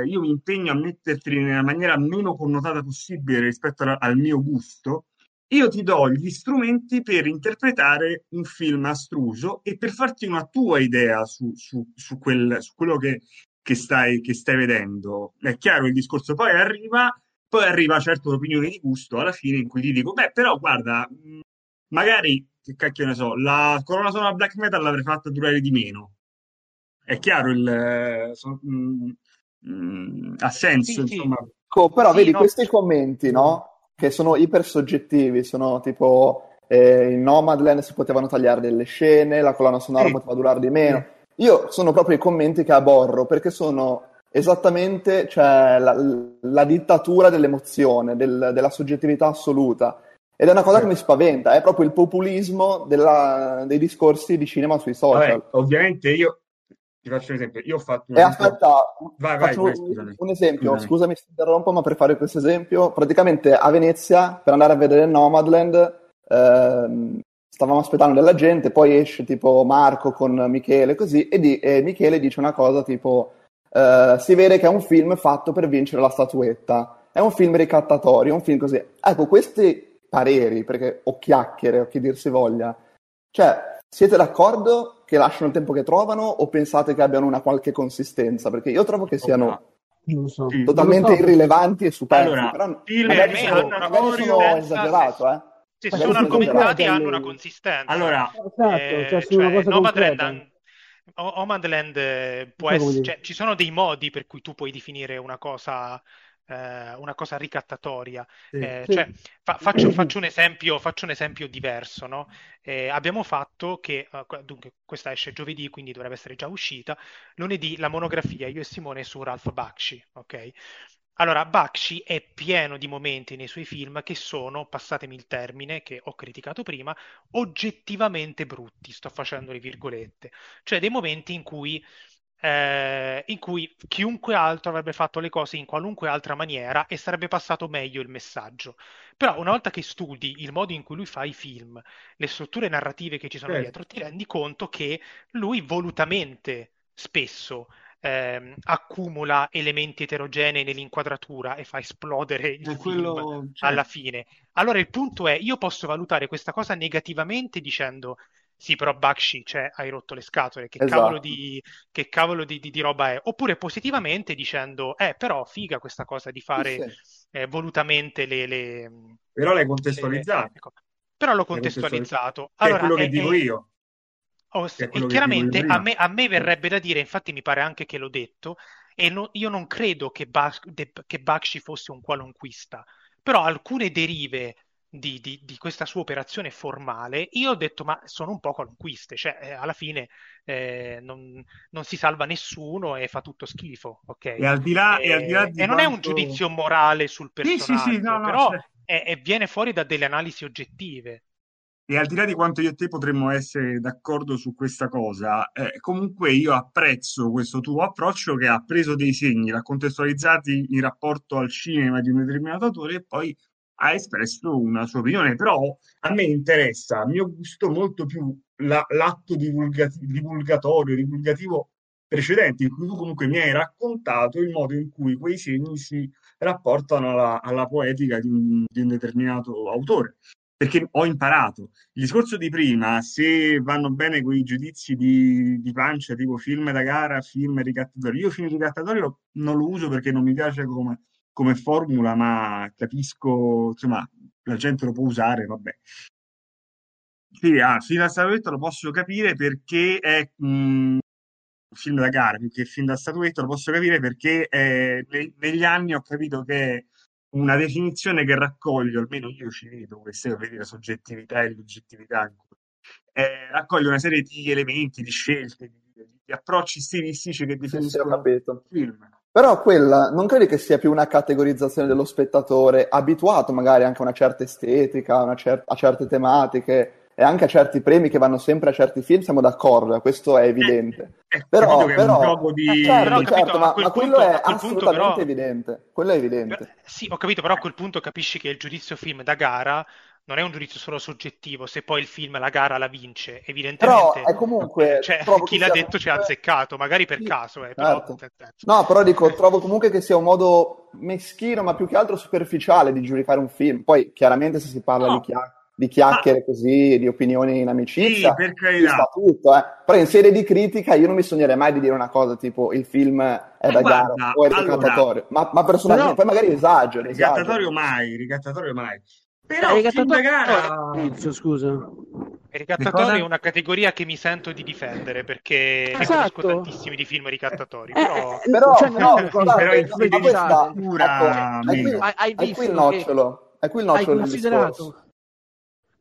eh, io mi impegno a metterti nella maniera meno connotata possibile rispetto alla- al mio gusto, io ti do gli strumenti per interpretare un film astruso e per farti una tua idea su, su- su quel- su quello che, che stai, che stai vedendo. È chiaro il discorso, poi arriva, poi arriva certo l'opinione di gusto alla fine in cui ti dico, beh, però guarda, mh, magari, che cacchio ne so, la colonna sonora black metal l'avrei fatta durare di meno. È chiaro il... eh, so- mh, mh, ha senso, Sì, sì. insomma. Ecco, però Sì, vedi no. questi commenti, no? Che sono iper soggettivi, sono tipo eh, in Nomadland si potevano tagliare delle scene, la colonna sonora Sì. poteva durare di meno. Io sono proprio i commenti che aborro perché sono esattamente cioè, la, la dittatura dell'emozione, del- della soggettività assoluta. Ed è una cosa che mi spaventa, è proprio il populismo della- dei discorsi di cinema sui social. Vabbè, ovviamente io ti faccio un esempio, io ho fatto un E aspetta, Vai, vai, un- un esempio, Scusami. scusami se interrompo, ma per fare questo esempio, praticamente a Venezia, per andare a vedere Nomadland, ehm, stavamo aspettando della gente, poi esce tipo Marco con Michele così, e, di- e Michele dice una cosa tipo, eh, si vede che è un film fatto per vincere la statuetta, è un film ricattatorio, un film così. Ecco, questi pareri, perché o chiacchiere, o che dir si voglia, cioè, siete d'accordo che lasciano il tempo che trovano o pensate che abbiano una qualche consistenza? Perché io trovo che siano so. Sì. totalmente so. irrilevanti e superflui, Allora, però film magari sono, hanno una magari sono consistenza, esagerato, eh. Se Magari sono argomentati hanno una consistenza. Allora, Esatto, Eh, cioè cioè, concreta. han- O- Nomadland, eh, può essere, cioè, ci sono dei modi per cui tu puoi definire una cosa eh, una cosa ricattatoria. Sì. Eh, Sì. cioè, fa- faccio, faccio un esempio, faccio un esempio diverso, no? Eh, abbiamo fatto che, eh, dunque, questa esce giovedì, quindi dovrebbe essere già uscita. Lunedì la monografia, io e Simone, su Ralph Bakshi, ok? Allora, Bakshi è pieno di momenti nei suoi film che sono, passatemi il termine che ho criticato prima, oggettivamente brutti, sto facendo le virgolette, cioè dei momenti in cui, eh, in cui chiunque altro avrebbe fatto le cose in qualunque altra maniera e sarebbe passato meglio il messaggio. Però una volta che studi il modo in cui lui fa i film, le strutture narrative che ci sono Certo. dietro, ti rendi conto che lui volutamente spesso ehm, accumula elementi eterogenei nell'inquadratura e fa esplodere il quello, alla certo. fine. Allora il punto è, io posso valutare questa cosa negativamente dicendo sì, però Bakshi, cioè, hai rotto le scatole, che cavolo Esatto. di, che cavolo di, di- di roba è? Oppure positivamente dicendo, eh, però figa questa cosa di fare sì. eh, volutamente le, le- Però l'hai le- contestualizzato. ecco. Però l'ho contestualizzato. Che è Allora, quello che è- dico è- io. Oh, e chiaramente a me, a me verrebbe da dire, infatti mi pare anche che l'ho detto, e no- io non credo che, Bas- de- che Bakshi fosse un qualunquista, però alcune derive di, di- di questa sua operazione formale, io ho detto, ma sono un po' qualunquiste, cioè eh, alla fine eh, non, non si salva nessuno e fa tutto schifo, ok? E al di là, e al di là E, di e non è un quanto... giudizio morale sul Sì, sì, sì, no, personaggio, no, però certo. è- è- viene fuori da delle analisi oggettive. E al di là di quanto io e te potremmo essere d'accordo su questa cosa, eh, comunque io apprezzo questo tuo approccio che ha preso dei segni, l'ha contestualizzati in rapporto al cinema di un determinato autore e poi ha espresso una sua opinione. Però a me interessa, a mio gusto, molto più la- l'atto divulgati- divulgatorio, divulgativo precedente, in cui tu comunque mi hai raccontato il modo in cui quei segni si rapportano alla, alla poetica di un, di un determinato autore. Perché ho imparato. Il discorso di prima, se vanno bene quei giudizi di, di pancia, tipo film da gara, film ricattatori, io film ricattatori non lo uso perché non mi piace come, come formula, ma capisco, insomma, la gente lo può usare, vabbè. Sì, ah, film da statuetta lo posso capire perché è mm, film da gara più che film da statuetta, lo posso capire perché eh, ne- negli anni ho capito che è una definizione che raccoglie, almeno io ci vedo queste, vedi la soggettività e l'oggettività, eh, raccoglie una serie di elementi, di scelte, di, di approcci stilistici che Sì, sì, definiscono capito. il film. Però quella non credi che sia più una categorizzazione dello spettatore abituato magari anche a una certa estetica, una cer- a certe tematiche e anche a certi premi che vanno sempre a certi film? Siamo d'accordo, questo è evidente. Eh, ho Però, è un però, gioco eh, di... certo, Però ho capito, certo, ma, quel ma quello punto- è a quel punto assolutamente però- evidente. Quello è evidente. Per- sì, ho capito, però a quel punto capisci che il giudizio film da gara non è un giudizio solo soggettivo, se poi il film la gara la vince, Però evidentemente è comunque... *laughs* cioè, chi l'ha sia detto ci ha azzeccato, magari per Sì, caso, eh, però certo. No, però dico, trovo comunque che sia un modo meschino, ma più che altro superficiale di giudicare un film. Poi, chiaramente, se si parla No. di, chia- di chiacchiere così, di opinioni in amicizia, Sì, per ci carità. sta tutto, eh. Però in sede di critica io non mi sognerei mai di dire una cosa tipo il film è da guarda, gara o è allora- ricattatorio. Ma, ma personalmente, Però- poi magari esagero, Ricattatorio esagero. mai, ricattatorio mai. Però Eh, film da ricattatorio- gara... Inizio, scusa. Il ricattatorio è una categoria che mi sento di difendere perché ne Esatto. conosco tantissimi di film ricattatori, Eh, però eh, Però, cioè, no, però fede ma di questa- cultura ecco. Hai- hai è qui visto il che- nocciolo, è qui il hai nocciolo del considerato discorso.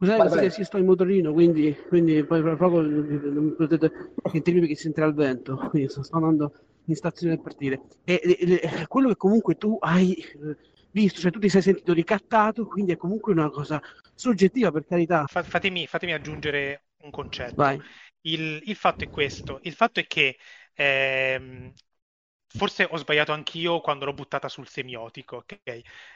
Scusate, Vai, sì, vai. sì, sto in motorino, quindi, quindi poi fra poco non mi potete sentirmi perché si entra il vento, *laughs* quindi sto, andando in stazione per partire. E, e- e- quello che comunque tu hai eh, visto, cioè tu ti sei sentito ricattato, quindi è comunque una cosa soggettiva per carità. fa- fatemi, fatemi aggiungere un concetto. Vai. Il, il fatto è questo, il fatto è che ehm, forse ho sbagliato anch'io quando l'ho buttata sul semiotico, ok?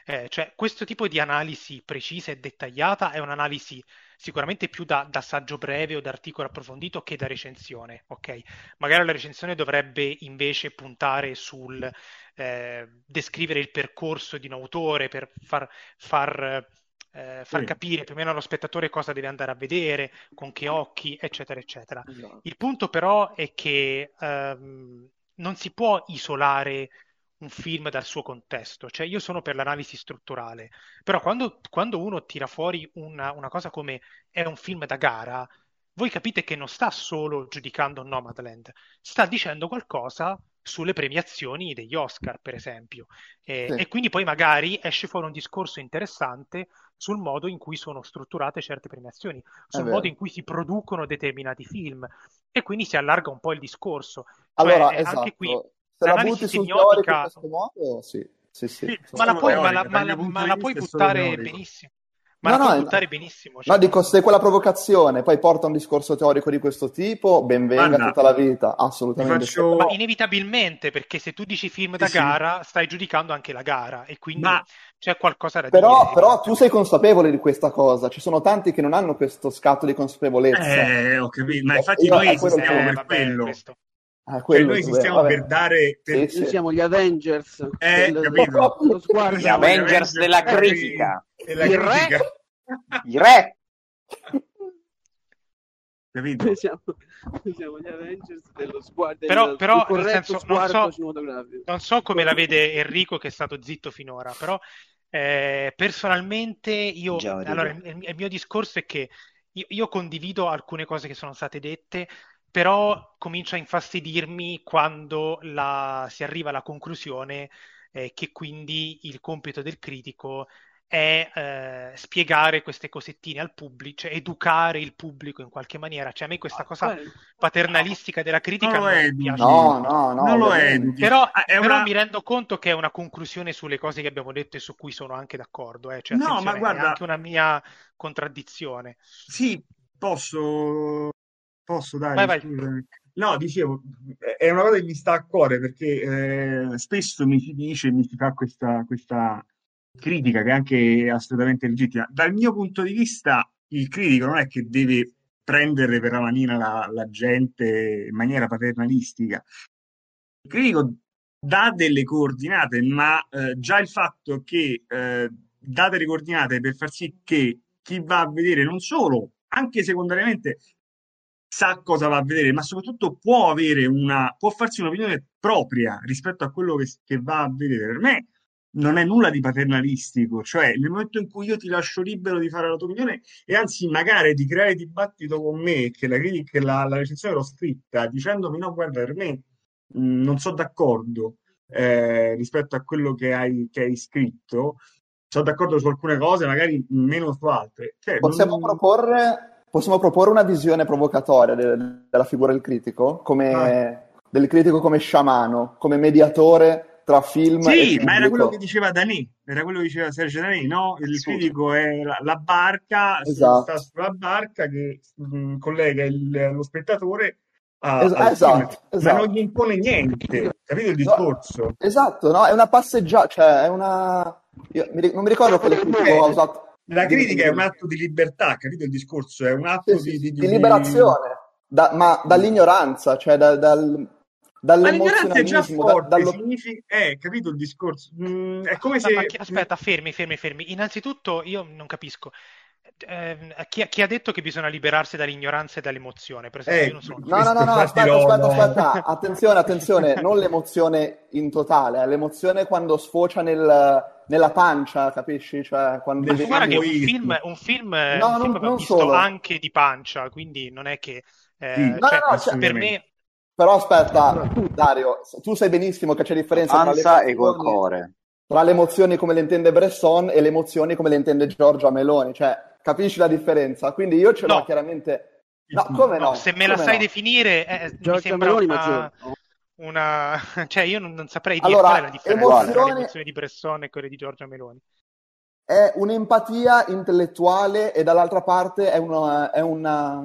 Eh, cioè questo tipo di analisi precisa e dettagliata è un'analisi sicuramente più da, da saggio breve o da articolo approfondito che da recensione, ok? Magari la recensione dovrebbe invece puntare sul eh, descrivere il percorso di un autore per far, far eh, far Sì. capire più o meno allo spettatore cosa deve andare a vedere, con che occhi, eccetera, eccetera. Esatto. Il punto però è che ehm, non si può isolare un film dal suo contesto, cioè io sono per l'analisi strutturale, però quando, quando uno tira fuori una, una cosa come è un film da gara, voi capite che non sta solo giudicando Nomadland, sta dicendo qualcosa sulle premiazioni degli Oscar, per esempio. Eh, Sì. E quindi poi magari esce fuori un discorso interessante sul modo in cui sono strutturate certe premiazioni, sul modo in cui si producono determinati film e quindi si allarga un po' il discorso. Cioè, Allora, eh, anche qui esatto. Se la butti sul teorico in questo modo, sì. Sì, sì. Sì, ma la puoi, ma la, ma la- ma la puoi buttare benissimo. Ma No, la puoi no, buttare benissimo. cioè, No, dico, se quella provocazione poi porta a un discorso teorico di questo tipo, ben venga Guarda, tutta la vita, assolutamente. faccio... Ma inevitabilmente, perché se tu dici film da Sì, sì. gara, stai giudicando anche la gara e quindi Ma- c'è qualcosa da Però, dire. però tu sei consapevole di questa cosa, ci sono tanti che non hanno questo scatto di consapevolezza. Eh, ho capito, ma infatti Io- noi esistiamo Eh, per vabbè, quello. questo. Ah, Cioè, noi esistiamo vabbè. per dare... Per... Sì, sì. Noi siamo gli Avengers. Eh, del- capito? Lo sguardo. Gli Avengers della critica. Della Il critica. I re. Capito? Noi siamo, noi siamo gli Avengers dello sguardo. Però- del- però, nel senso, non so-. Non so come la vede Enrico che è stato zitto finora, però eh, personalmente io, Già, allora, il, il mio discorso è che io, io condivido alcune cose che sono state dette, però comincia a infastidirmi quando la- si arriva alla conclusione eh, che quindi il compito del critico è eh, spiegare queste cosettine al pubblico, cioè educare il pubblico in qualche maniera. Cioè a me questa cosa Quello- paternalistica della critica Non lo non piace No, no, no. non lo. Però, Ah, è però una- mi rendo conto che è una conclusione sulle cose che abbiamo detto e su cui sono anche d'accordo. eh. Cioè, No, ma guarda- è anche una mia contraddizione. Sì, posso, posso dare, Vai, vai. No, dicevo, è una cosa che mi sta a cuore perché eh, spesso mi si dice, mi si fa questa, questa critica che è anche assolutamente legittima. Dal mio punto di vista, il critico non è che deve prendere per la manina la, la gente in maniera paternalistica. Il critico dà delle coordinate, ma eh, già il fatto che eh, dà delle coordinate per far sì che chi va a vedere non solo, anche secondariamente, sa cosa va a vedere, ma soprattutto può avere una, può farsi un'opinione propria rispetto a quello che, che va a vedere. Per me non è nulla di paternalistico, cioè nel momento in cui io ti lascio libero di fare la tua opinione e anzi magari di creare dibattito con me, che la critica, la, la recensione l'ho scritta dicendomi no, guarda, per me mh, non sono d'accordo eh, rispetto a quello che hai, che hai scritto, sono d'accordo su alcune cose, magari meno su altre. Cioè, Possiamo non- proporre, possiamo proporre una visione provocatoria de- della figura del critico, come, Ah. del critico come sciamano, come mediatore tra film e Sì, ma era quello che diceva Danì, era quello che diceva Sergio Danì, no? Il Sì. critico è la, la barca, Esatto. sta sulla barca che mh, collega il- lo spettatore a, Es- al esatto, film, ma esatto. non gli impone niente, capito il No, discorso? Esatto, no? È una passeggiata, cioè è una... io mi non mi ricordo quale critico ha usato... La di- critica è un atto di libertà, capito il discorso? È un atto Sì, sì, di, sì, di liberazione, da- ma dall'ignoranza, cioè da- dal, Ma l'ignoranza è già dall'emozionalismo, da- forte, dallo- significa... Eh, capito il discorso? Mm, è come Aspetta, se... aspetta, fermi, fermi, fermi. Innanzitutto io non capisco. Ehm, chi, chi ha detto che bisogna liberarsi dall'ignoranza e dall'emozione? Per esempio, Eh, io non sono... No, no, no, no, aspetta, aspetta, aspetta, attenzione, attenzione, non l'emozione in totale, è l'emozione quando sfocia nel- nella pancia, capisci? Cioè, quando vedi- Guarda che un film, un film, No, un non- film non visto solo. anche di pancia, quindi non è che... eh, Sì. No, cioè, no, no, cioè- per me... Però aspetta, Dario, tu sai benissimo che c'è differenza tra le e col emozioni, cuore. tra le emozioni come le intende Bresson e le emozioni come le intende Giorgia Meloni, cioè, capisci la differenza? Quindi io ce l'ho No. chiaramente... No, come no? No, se me la Come sai no? definire, eh, mi sembra Meloni una, una... *laughs* Cioè, io non, non saprei dire Allora, qual è la differenza tra le emozioni- emozioni di Bresson e quelle di Giorgia Meloni. È un'empatia intellettuale e dall'altra parte è, una- è una-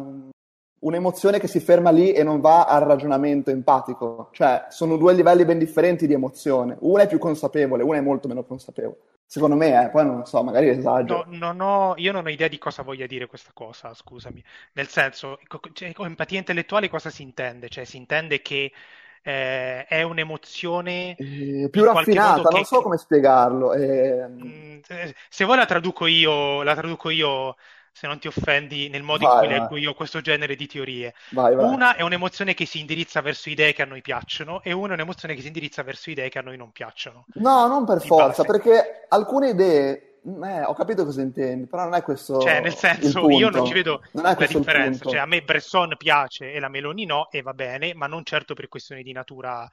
un'emozione che si ferma lì e non va al ragionamento empatico. Cioè, sono due livelli ben differenti di emozione. Una è più consapevole, una è molto meno consapevole. Secondo me, eh, poi non so, magari esagero. No, non ho, io non ho idea di cosa voglia dire questa cosa, scusami. Nel senso, cioè, con empatia intellettuale cosa si intende? Cioè, si intende che eh, è un'emozione Eh, più raffinata, modo non che- so come spiegarlo. eh, Se vuoi la traduco io, la traduco io, se non ti offendi, nel modo in Vai, cui vai. leggo io questo genere di teorie. vai. Una è un'emozione che si indirizza verso idee che a noi piacciono e una è un'emozione che si indirizza verso idee che a noi non piacciono. No, non per Di forza, base. perché alcune idee, eh, ho capito cosa intendi, però non è questo Cioè, nel senso, io non ci vedo Non la differenza. Cioè, a me Bresson piace e la Meloni no, e va bene, ma non certo per questioni di natura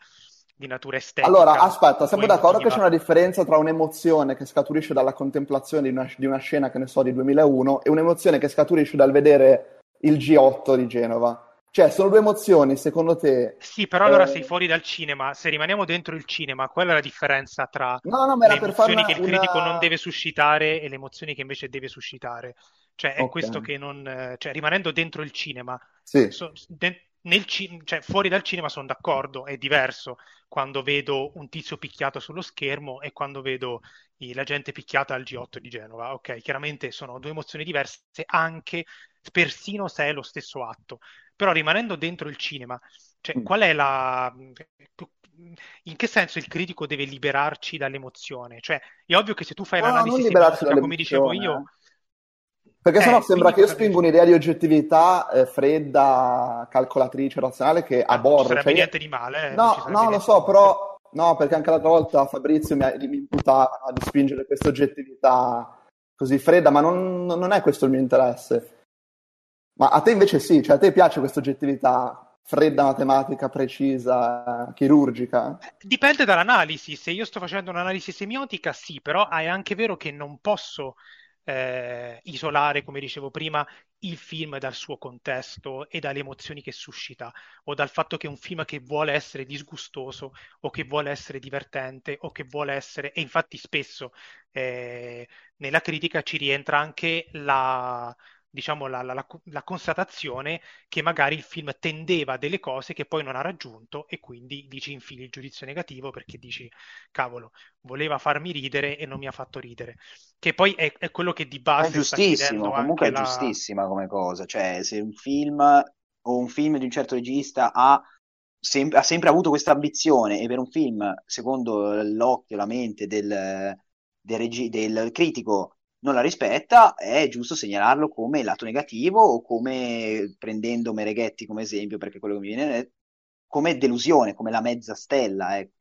di natura estetica. Allora, aspetta, siamo d'accordo che c'è una differenza tra un'emozione che scaturisce dalla contemplazione di una, di una scena, che ne so, di 2001 e un'emozione che scaturisce dal vedere il G8 di Genova. Cioè, sono due emozioni, secondo te? Sì, però allora Eh, sei fuori dal cinema. Se rimaniamo dentro il cinema, qual è la differenza tra No, no, le emozioni una, che il critico una- non deve suscitare e le emozioni che invece deve suscitare? Cioè, è Ok. questo che non... eh, Cioè, rimanendo dentro il cinema, Sì. so- de- nel ci- cioè, fuori dal cinema sono d'accordo, è diverso quando vedo un tizio picchiato sullo schermo e quando vedo i- la gente picchiata al G8 di Genova. Ok, chiaramente sono due emozioni diverse, anche persino se è lo stesso atto. Però rimanendo dentro il cinema, cioè, Mm. qual è la... In che senso il critico deve liberarci dall'emozione? Cioè, è ovvio che se tu fai No, l'analisi semiotica, come dicevo io, Perché Eh, sennò sembra che io spingo un'idea di oggettività eh, fredda, calcolatrice, razionale che Ah, non aborro. sarebbe Cioè, io- niente di male, eh, non No, no, lo so, però no, perché anche l'altra volta Fabrizio mi, mi imputava no, di spingere questa oggettività così fredda, ma non, non è questo il mio interesse. Ma a te invece sì, cioè a te piace questa oggettività fredda, matematica, precisa, chirurgica? Dipende dall'analisi. Se io sto facendo un'analisi semiotica, sì, però è anche vero che non posso eh, isolare, come dicevo prima, il film dal suo contesto e dalle emozioni che suscita, o dal fatto che è un film che vuole essere disgustoso, o che vuole essere divertente, o che vuole essere... E infatti spesso eh, nella critica ci rientra anche la... Diciamo la, la- la- la constatazione che magari il film tendeva a delle cose che poi non ha raggiunto e quindi dici infili il giudizio negativo perché dici cavolo, voleva farmi ridere e non mi ha fatto ridere. Che poi è, è quello che di È base sta giustissimo, comunque è la... giustissima come cosa, cioè se un film o un film di un certo regista ha, sem- ha sempre avuto questa ambizione e per un film, secondo l'occhio, la mente del, del regi- del critico non la rispetta, è giusto segnalarlo come lato negativo o come, prendendo Mereghetti come esempio, perché quello che mi viene è come delusione, come la mezza stella, ecco,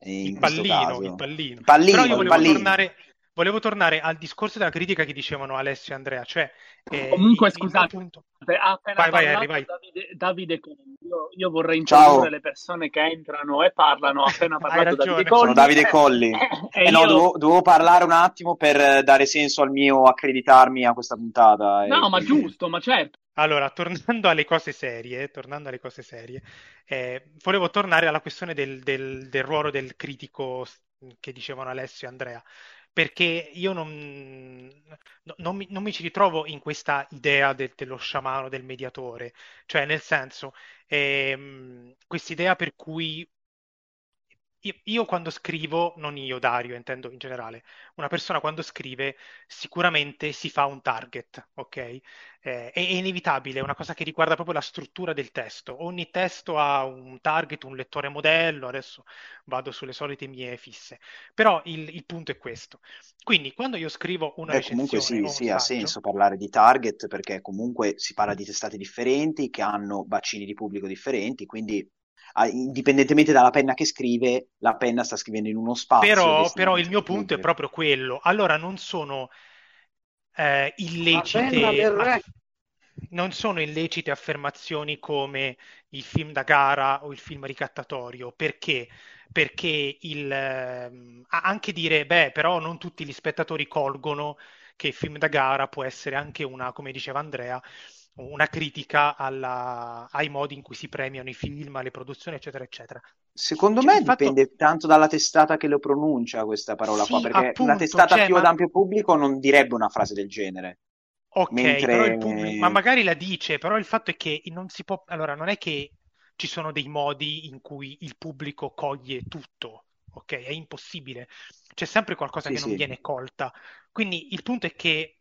Il pallino, il pallino. Il pallino, Però io volevo pallino. tornare, volevo tornare al discorso della critica che dicevano Alessio e Andrea, cioè eh, Comunque, il- il scusate, appena Vai, vai, parlato Harry, vai. Davide, Davide Colli. Io, io vorrei introdurre le persone che entrano e parlano. Appena Hai parlato ragione. Davide Colli. Sono Davide Eh, Colli. e Eh no, io- dovevo, dovevo parlare un attimo per eh, dare senso al mio accreditarmi a questa puntata. e No, ma giusto, ma certo. Allora, tornando alle cose serie, tornando alle cose serie, eh, volevo tornare alla questione del, del- del ruolo del critico che dicevano Alessio e Andrea, perché io non, no- non mi, non mi ci ritrovo in questa idea del- dello sciamano, del mediatore, cioè nel senso, ehm, quest'idea per cui io, io quando scrivo, non io, Dario, intendo in generale, una persona quando scrive sicuramente si fa un target, ok? Eh, è, è inevitabile, è una cosa che riguarda proprio la struttura del testo. Ogni testo ha un target, un lettore modello, adesso vado sulle solite mie fisse. Però il, il punto è questo. Quindi quando io scrivo una Eh, comunque sì, sì, ha saggio, senso parlare di target perché comunque si parla di testate differenti che hanno bacini di pubblico differenti, quindi indipendentemente dalla penna che scrive, la penna sta scrivendo in uno spazio Però, però il mio punto è proprio quello. Allora non sono eh, illecite, non sono illecite affermazioni come il film da gara o il film ricattatorio. Perché? Perché il, a- anche dire, beh, però non tutti gli spettatori colgono che il film da gara può essere anche una, come diceva Andrea, una critica alla- ai modi in cui si premiano i film, le produzioni, eccetera, eccetera. Secondo Cioè, me il fatto- dipende tanto dalla testata che lo pronuncia questa parola qua, Sì, perché una appunto, testata cioè, più ma- ad ampio pubblico non direbbe una frase del genere. Ok, Mentre- pubblico, ma magari la dice, però il fatto è che non si può, allora non è che ci sono dei modi in cui il pubblico coglie tutto, ok? È impossibile, c'è sempre qualcosa Sì, che non sì. viene colta. Quindi il punto è che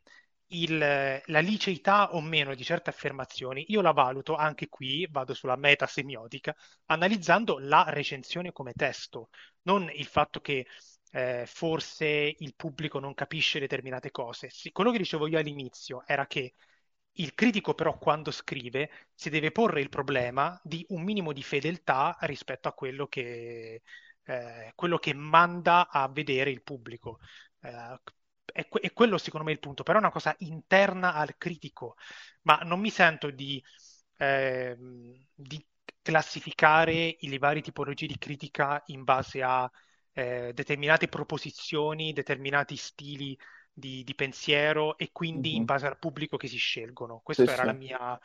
il- la liceità o meno di certe affermazioni, io la valuto anche qui, vado sulla meta semiotica, analizzando la recensione come testo, non il fatto che eh, forse il pubblico non capisce determinate cose. Sì, quello che dicevo io all'inizio era che il critico però quando scrive si deve porre il problema di un minimo di fedeltà rispetto a quello che, eh, quello che manda a vedere il pubblico. Eh, è, que- è quello secondo me il punto, però è una cosa interna al critico, ma non mi sento di, ehm, di classificare le varie tipologie di critica in base a eh, determinate proposizioni, determinati stili di, di pensiero e quindi in Mhm. base al pubblico che si scelgono. Questa Sì, era sì. la mia,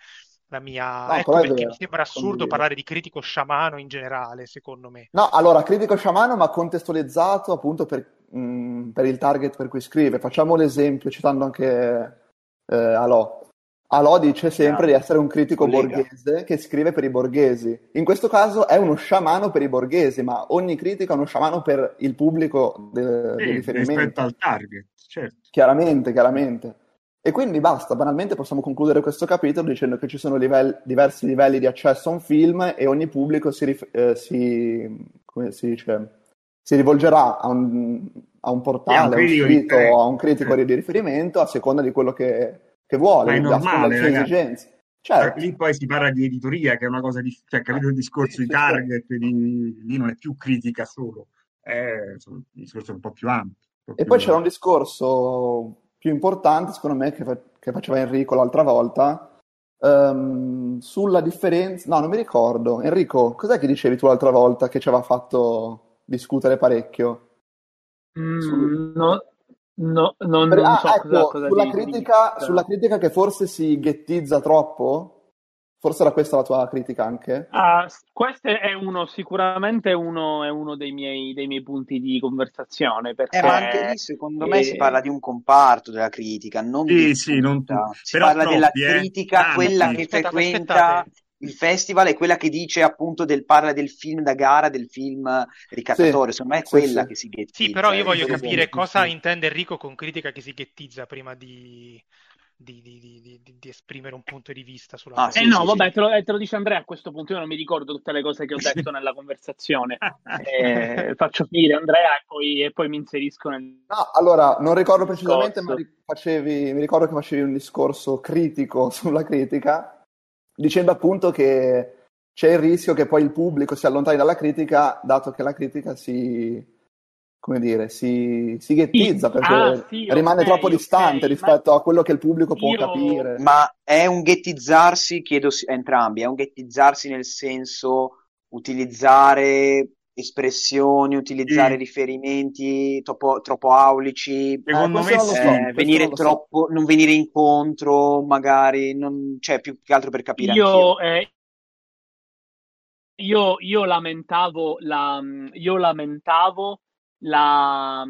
la mia... No, Ecco perché vero, mi sembra assurdo condivido. parlare di critico sciamano in generale, secondo me. No, allora, critico sciamano, ma contestualizzato appunto per, mh, per il target per cui scrive. Facciamo l'esempio, citando anche eh, Alò. Alò dice sempre di essere un critico Collega. borghese che scrive per i borghesi. In questo caso è uno sciamano per i borghesi, ma ogni critico è uno sciamano per il pubblico de- Sì, di riferimento. rispetto al target, certo. Chiaramente, chiaramente. E quindi basta, banalmente possiamo concludere questo capitolo dicendo che ci sono livelli- diversi livelli di accesso a un film e ogni pubblico si, rif- eh, si- come si dice, si rivolgerà a un, a un portale, a un sito, a un critico di riferimento a seconda di quello che, che vuole, Ma è a seconda normale, ragazzi. esigenze. Certo, Lì poi si parla di editoria, che è una cosa di... cioè, capito il discorso Sì, di target, di... lì non è più critica solo, è un discorso un po' più ampio. po' E più- poi c'era un discorso più importante, secondo me, che, fa- che faceva Enrico l'altra volta, ehm, sulla differenza... No, non mi ricordo. Enrico, cos'è che dicevi tu l'altra volta che ci aveva fatto discutere parecchio? Mm, Sul- no, no, non, Per- non ah, so cosa, ecco, cosa sulla dici. critica, sulla critica che forse si ghettizza troppo? Forse era questa la tua critica anche? Ah, questo è uno, sicuramente uno, è uno dei miei, dei miei punti di conversazione, perché Eh, ma anche lì secondo me si eh, parla di un comparto della critica, non Sì, di sì, non. Si Però parla della troppi, eh. critica, Tanti. quella che Aspettate, frequenta aspettate. il festival e quella che dice appunto del parla del film da gara, del film ricattatorio. Secondo me è sì, quella sì. che si ghettizza. Sì, però io eh, voglio capire cosa intende Enrico con critica che si ghettizza prima di, di- di- di- di- di esprimere un punto di vista sulla Ah, cosa. Eh sì, no, sì, vabbè, sì. te lo, eh, te lo dice Andrea a questo punto. Io non mi ricordo tutte le cose che ho detto *laughs* nella conversazione. *laughs* Eh, faccio finire Andrea e poi, e poi mi inserisco nel No, allora, non ricordo precisamente, ma discorso. ri- facevi, mi ricordo che facevi un discorso critico *laughs* sulla critica, dicendo appunto che c'è il rischio che poi il pubblico si allontani dalla critica, dato che la critica si, come dire, si, si ghettizza, Sì, perché ah, sì, rimane ok, troppo distante ok, rispetto a quello che il pubblico può Io- capire. Ma è un ghettizzarsi, chiedo entrambi, è un ghettizzarsi nel senso utilizzare espressioni, utilizzare Sì. riferimenti troppo, troppo aulici, Secondo Eh, me sì. so, eh, venire non lo so. troppo, non venire incontro, magari, non, cioè più che altro per capire. Io, eh, io, io lamentavo la, io lamentavo la,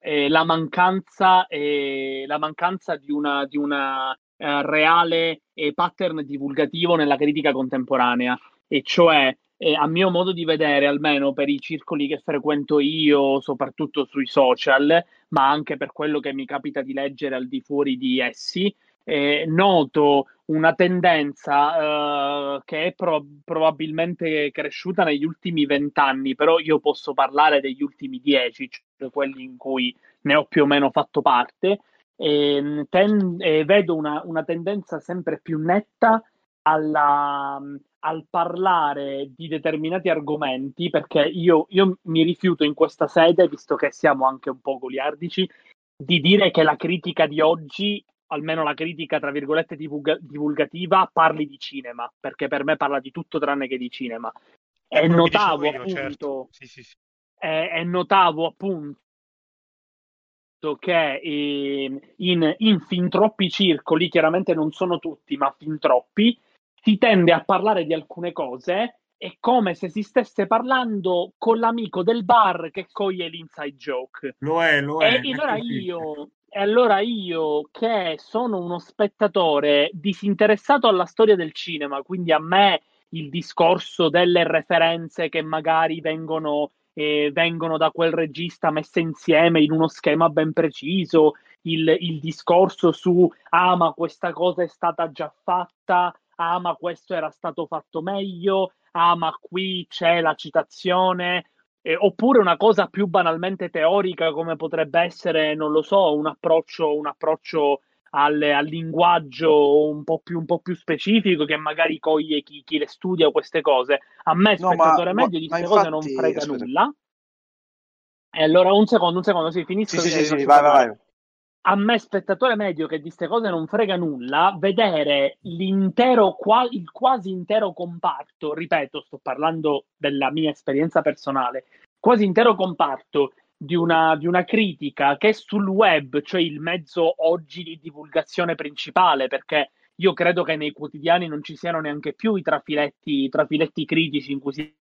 eh, la mancanza, eh, la mancanza di una, di una eh, reale eh, pattern divulgativo nella critica contemporanea, e cioè, eh, a mio modo di vedere, almeno per i circoli che frequento io, soprattutto sui social, ma anche per quello che mi capita di leggere al di fuori di essi, eh, noto una tendenza eh, che è pro- probabilmente cresciuta negli ultimi vent'anni, però io posso parlare degli ultimi dieci, cioè quelli in cui ne ho più o meno fatto parte. E, ten- e vedo una, una tendenza sempre più netta alla, al parlare di determinati argomenti, perché io, io mi rifiuto in questa sede, visto che siamo anche un po' goliardici, di dire che la critica di oggi, almeno la critica tra virgolette divulga- divulgativa, parli di cinema, perché per me parla di tutto tranne che di cinema. È E notavo io, appunto, certo. Sì, sì, sì. e, e notavo appunto che eh, in, in fin troppi circoli, chiaramente non sono tutti, ma fin troppi, si tende a parlare di alcune cose è come se si stesse parlando con l'amico del bar che coglie l'inside joke. Lo è, lo E è. allora è così. io, e allora io, che sono uno spettatore disinteressato alla storia del cinema, quindi a me il discorso delle referenze che magari vengono, eh, vengono da quel regista messe insieme in uno schema ben preciso, il, il discorso su ah, ma questa cosa è stata già fatta, ah, ma questo era stato fatto meglio, ah, ma qui c'è la citazione. Eh, oppure una cosa più banalmente teorica come potrebbe essere, non lo so, un approccio, un approccio al, al linguaggio un po, più, un po' più specifico che magari coglie chi, chi le studia queste cose. A me, No, ma- spettatore ma- medio, di queste cose non infatti- frega aspetta. nulla. E allora un secondo, un secondo, sì, finisco. sì, sì, sì, vai, vai, vai. A me, spettatore medio che di queste cose non frega nulla, vedere l'intero, il quasi intero comparto, ripeto, sto parlando della mia esperienza personale, quasi intero comparto di una, di una critica che sul web, cioè il mezzo oggi di divulgazione principale, perché io credo che nei quotidiani non ci siano neanche più i trafiletti, i trafiletti critici in cui si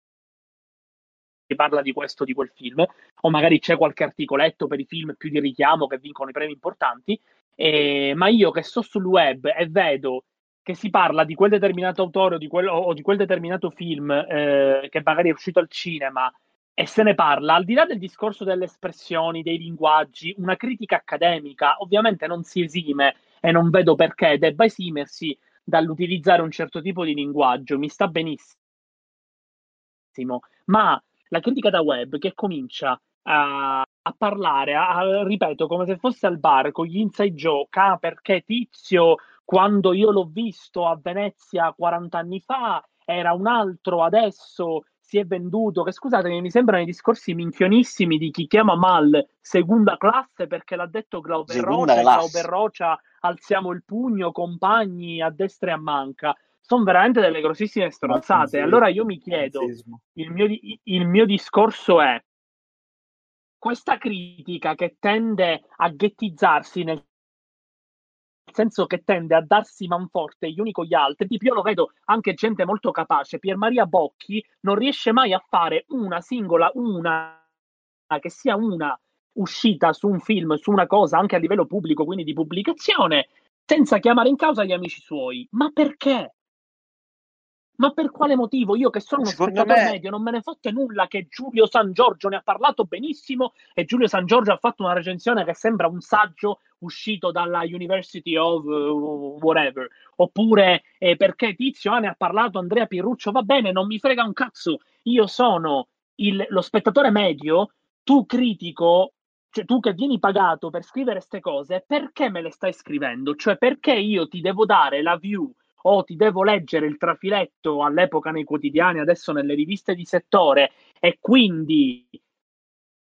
parla di questo o di quel film, o magari c'è qualche articoletto per i film più di richiamo che vincono i premi importanti, eh, ma io che sto sul web e vedo che si parla di quel determinato autore o di quel, o di quel determinato film eh, che magari è uscito al cinema e se ne parla, al di là del discorso delle espressioni, dei linguaggi, una critica accademica ovviamente non si esime e non vedo perché debba esimersi dall'utilizzare un certo tipo di linguaggio, mi sta benissimo, ma la critica da web che comincia a, a parlare, a, a, ripeto, come se fosse al bar con gli inside joke, ah, perché Tizio, quando io l'ho visto a Venezia 40 anni fa, era un altro, adesso si è venduto, che scusatemi, mi sembrano i discorsi minchionissimi di chi chiama Mal seconda classe perché l'ha detto Glauber Rocha, Glauber Rocha, alziamo il pugno, compagni a destra e a manca sono veramente delle grossissime stronzate. Allora io mi chiedo, il mio, il mio discorso è, questa critica che tende a ghettizzarsi nel senso che tende a darsi manforte gli uni con gli altri. Tipo, io lo vedo anche gente molto capace. Pier Maria Bocchi non riesce mai a fare una singola, una che sia una uscita su un film, su una cosa anche a livello pubblico, quindi di pubblicazione, senza chiamare in causa gli amici suoi. Ma perché? Ma per quale motivo? Io che sono uno Secondo spettatore me... medio non me ne fotte nulla che Giulio San Giorgio ne ha parlato benissimo e Giulio San Giorgio ha fatto una recensione che sembra un saggio uscito dalla University of uh, whatever. Oppure eh, perché Tizio ah, ne ha parlato Andrea Pirruccio, va bene, non mi frega un cazzo. Io sono il, lo spettatore medio, tu critico cioè tu che vieni pagato per scrivere queste cose, perché me le stai scrivendo? Cioè perché io ti devo dare la view o ti devo leggere il trafiletto all'epoca nei quotidiani, adesso nelle riviste di settore e quindi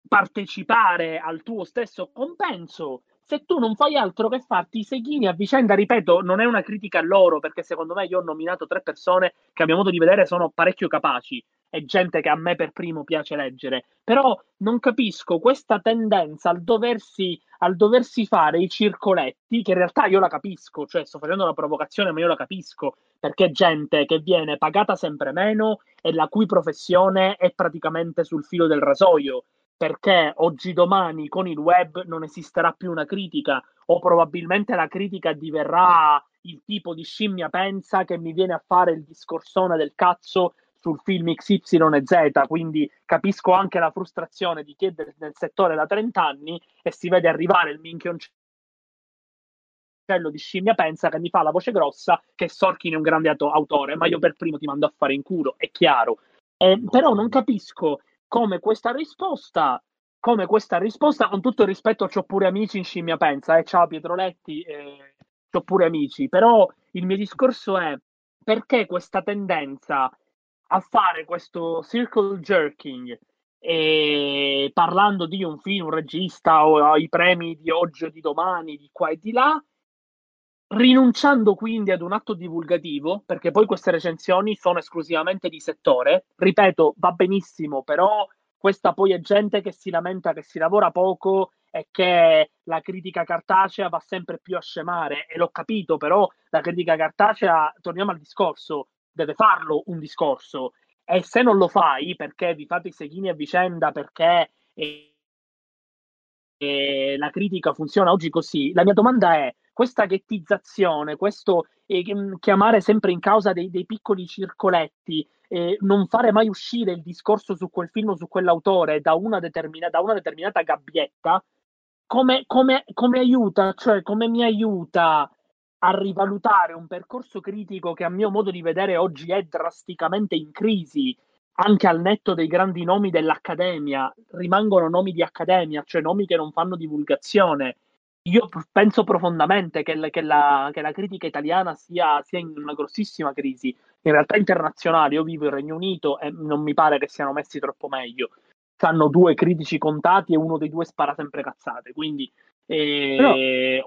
partecipare al tuo stesso compenso? Se tu non fai altro che farti i seghini a vicenda, ripeto, non è una critica a loro, perché secondo me io ho nominato tre persone che a mio modo di vedere sono parecchio capaci e gente che a me per primo piace leggere, però non capisco questa tendenza al doversi, al doversi fare i circoletti, che in realtà io la capisco, cioè sto facendo una provocazione, ma io la capisco, perché gente che viene pagata sempre meno e la cui professione è praticamente sul filo del rasoio perché oggi domani con il web non esisterà più una critica o probabilmente la critica diverrà il tipo di scimmia pensa che mi viene a fare il discorsone del cazzo sul film XYZ, quindi capisco anche la frustrazione di chi è del, del settore da 30 anni e si vede arrivare il minchioncello di scimmia pensa che mi fa la voce grossa che Sorkin è un grande autore, ma io per primo ti mando a fare in culo, è chiaro. Eh, però non capisco come questa risposta, come questa risposta, con tutto il rispetto, ho pure amici in scimmia pensa, eh, ciao Pietroletti, eh, ho pure amici, però il mio discorso è perché questa tendenza a fare questo circle jerking e parlando di un film, un regista o ai premi di oggi o di domani, di qua e di là, rinunciando quindi ad un atto divulgativo, perché poi queste recensioni sono esclusivamente di settore, ripeto, va benissimo, però questa poi è gente che si lamenta che si lavora poco e che la critica cartacea va sempre più a scemare, e l'ho capito, però la critica cartacea, torniamo al discorso, deve farlo un discorso, e se non lo fai perché vi fate i seghini a vicenda, perché... Eh, la critica funziona oggi così, la mia domanda è questa ghettizzazione, questo eh, chiamare sempre in causa dei, dei piccoli circoletti, eh, non fare mai uscire il discorso su quel film o su quell'autore da una, determina, da una determinata gabbietta, come, come, come aiuta, cioè come mi aiuta a rivalutare un percorso critico che a mio modo di vedere oggi è drasticamente in crisi, anche al netto dei grandi nomi dell'accademia, rimangono nomi di accademia, cioè nomi che non fanno divulgazione io penso profondamente che, che, la, che la, critica italiana sia, sia, in una grossissima crisi. In realtà internazionale, io vivo in Regno Unito e non mi pare che siano messi troppo meglio. Hanno due critici contati e uno dei due spara sempre cazzate. Quindi E- Però-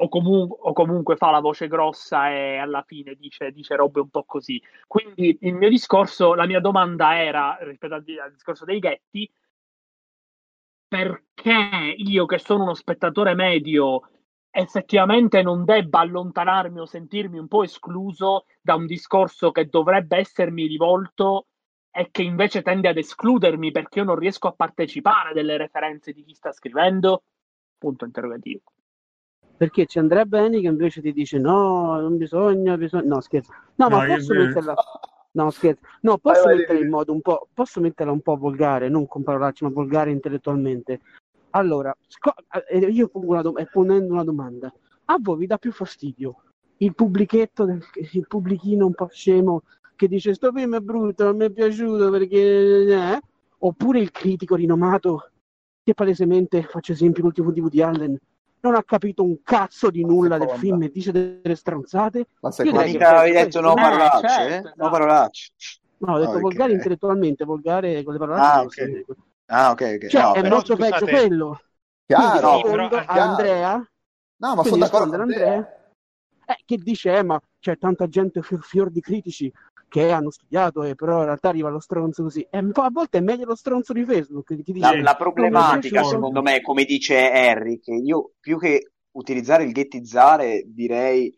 o, comu- o comunque fa la voce grossa e alla fine dice, dice robe un po' così. Quindi il mio discorso, la mia domanda era, rispetto al, al discorso dei ghetti, perché io che sono uno spettatore medio effettivamente non debba allontanarmi o sentirmi un po' escluso da un discorso che dovrebbe essermi rivolto e che invece tende ad escludermi perché io non riesco a partecipare delle referenze di chi sta scrivendo? Punto interrogativo. Perché c'è Andrea Beni che invece ti dice no, non bisogna, bisogna... No, scherzo. No, ma No, posso metterla... No, scherzo. No, posso Vai, vai, metterla in modo un po'... Posso metterla un po' volgare, non con parolacce, ma volgare intellettualmente. Allora, sco- eh, io pongo una dom- eh, ponendo una domanda. A voi vi dà più fastidio il pubblichetto, del- il pubblichino un po' scemo che dice sto film è brutto, non mi è piaciuto perché... eh?" Oppure il critico rinomato che palesemente, faccio esempio l'ultimo di Woody Allen, non ha capito un cazzo di nulla del film e dice delle stronzate. La Ma seconda. direi mica avevi detto no questo- Eh, parolacce? certo, eh? esatto. No parolacce. No, ho detto Ok. volgare intellettualmente, volgare con le parole. Ah, ok. Ah, ok, ok. Cioè, No, è però- molto scusate- peggio quello. Chiaro, no, però- a chiaro. Andrea, No, ma sono d'accordo con. Andrea, eh, che dice, eh, ma c'è tanta gente fior, fior di critici che hanno studiato e però in realtà arriva lo stronzo così. E po' a volte è meglio lo stronzo di Facebook che ti dice... La, la problematica, secondo me, come dice Harry, che io più che utilizzare il ghettizzare, direi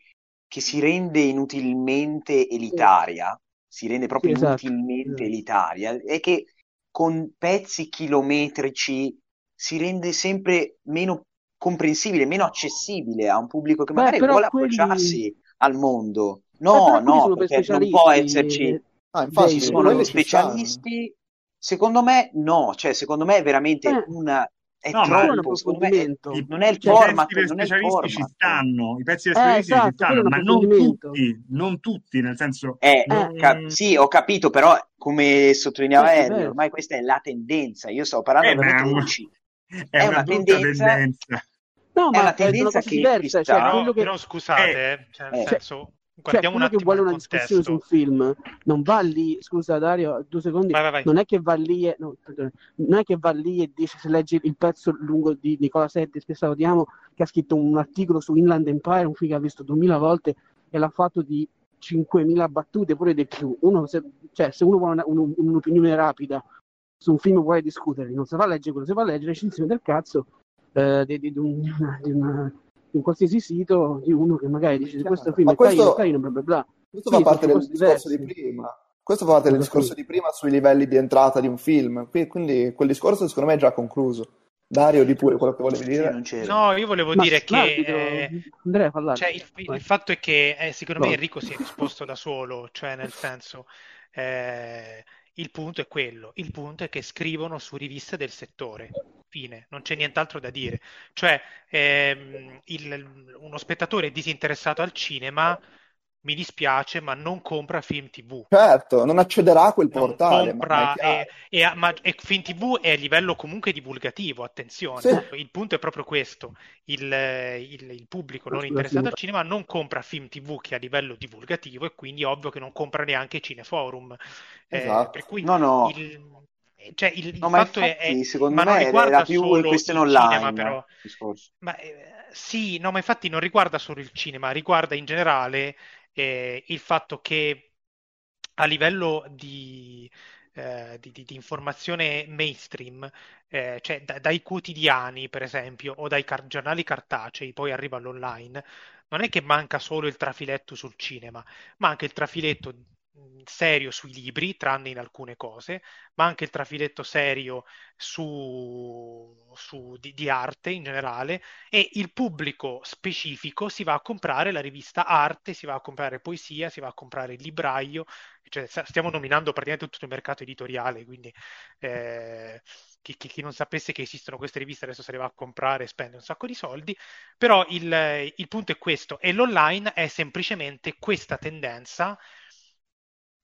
che si rende inutilmente elitaria, si rende proprio Sì, esatto. inutilmente elitaria, e che con pezzi chilometrici si rende sempre meno comprensibile, meno accessibile a un pubblico che Beh, magari vuole quelli- approcciarsi al mondo. Eh, No, no, sono per perché non può esserci eh, Ah, infatti, Dei- sono stanno. specialisti. Secondo me no, cioè secondo me è veramente Eh. una è No, ma- troppo, secondo me è-. I- non è il I Cioè, format, il specialisti ci stanno, i pezzi Eh, specialisti esatto, ci stanno, ma non tutti, non tutti, nel senso... Eh, non- ca- sì, ho capito, però come sottolineava diverso. ormai questa è la tendenza. Io sto parlando Eh, ma è veramente una- ci- è è una una tendenza- tendenza. No, È ma una è tendenza cosa che diversa. Cioè, Però, quello che, però scusate, eh, cioè, nel eh. senso, guardiamo un quello che vuole una discussione su un film non va lì, scusa Dario, due secondi, Vai, vai, vai. non è che va lì e, no, non è che va lì e dice se leggi il pezzo lungo di Nicola Setti, spesso salutiamo, che ha scritto un articolo su Inland Empire, un film che ha visto 2000 volte e l'ha fatto di 5.000 battute, pure di più. Uno, se, cioè, se uno vuole una- un- un'opinione rapida su un film vuole discutere, non si va a leggere quello, si va a leggere *laughs* recensione del cazzo eh, di, di- di un, di una- di un qualsiasi sito di uno che magari dice Chiaro. questo film Ma è questo- carino, bla bla bla. Questo Sì, fa parte del discorso di prima. Questo fa parte del discorso di prima sui livelli di entrata di un film. Qui- Quindi quel discorso secondo me è già concluso. Dario, di pure quello che volevi dire. No, io volevo Ma dire che eh, Andrea, parlare. cioè, il, il fatto è che eh, secondo me No. Enrico si è risposto da solo, cioè nel senso eh, il punto è quello, il punto è che scrivono su riviste del settore, fine, non c'è nient'altro da dire. Cioè ehm, il- uno spettatore disinteressato al cinema, mi dispiace, ma non compra film TV. Certo, non accederà a quel Non portale, ma- compra ma e, e- ma e Film TV è a livello comunque divulgativo, attenzione. Sì. Il punto è proprio questo: il, il- il pubblico non interessato al cinema non compra film TV che è a livello divulgativo e quindi è ovvio che non compra neanche Cineforum. Eh, Esatto. per cui No, no. il, cioè, il, il No, ma fatto è, infatti, è- secondo ma non me riguarda era più solo questione il cinema, online. però. il. Ma eh, sì, no, ma infatti non riguarda solo il cinema, riguarda in generale eh, il fatto che a livello di, eh, di- di- di informazione mainstream, eh, cioè da- dai quotidiani, per esempio, o dai car- giornali cartacei, poi arriva all'online, non è che manca solo il trafiletto sul cinema, ma anche il trafiletto serio sui libri, tranne in alcune cose, ma anche il trafiletto serio su, su- di, di arte in generale e il pubblico specifico si va a comprare la rivista Arte, si va a comprare poesia, si va a comprare il libraio, cioè, stiamo nominando praticamente tutto il mercato editoriale, quindi eh, chi, chi- chi non sapesse che esistono queste riviste adesso se le va a comprare e spende un sacco di soldi, però il, il punto è questo, e l'online è semplicemente questa tendenza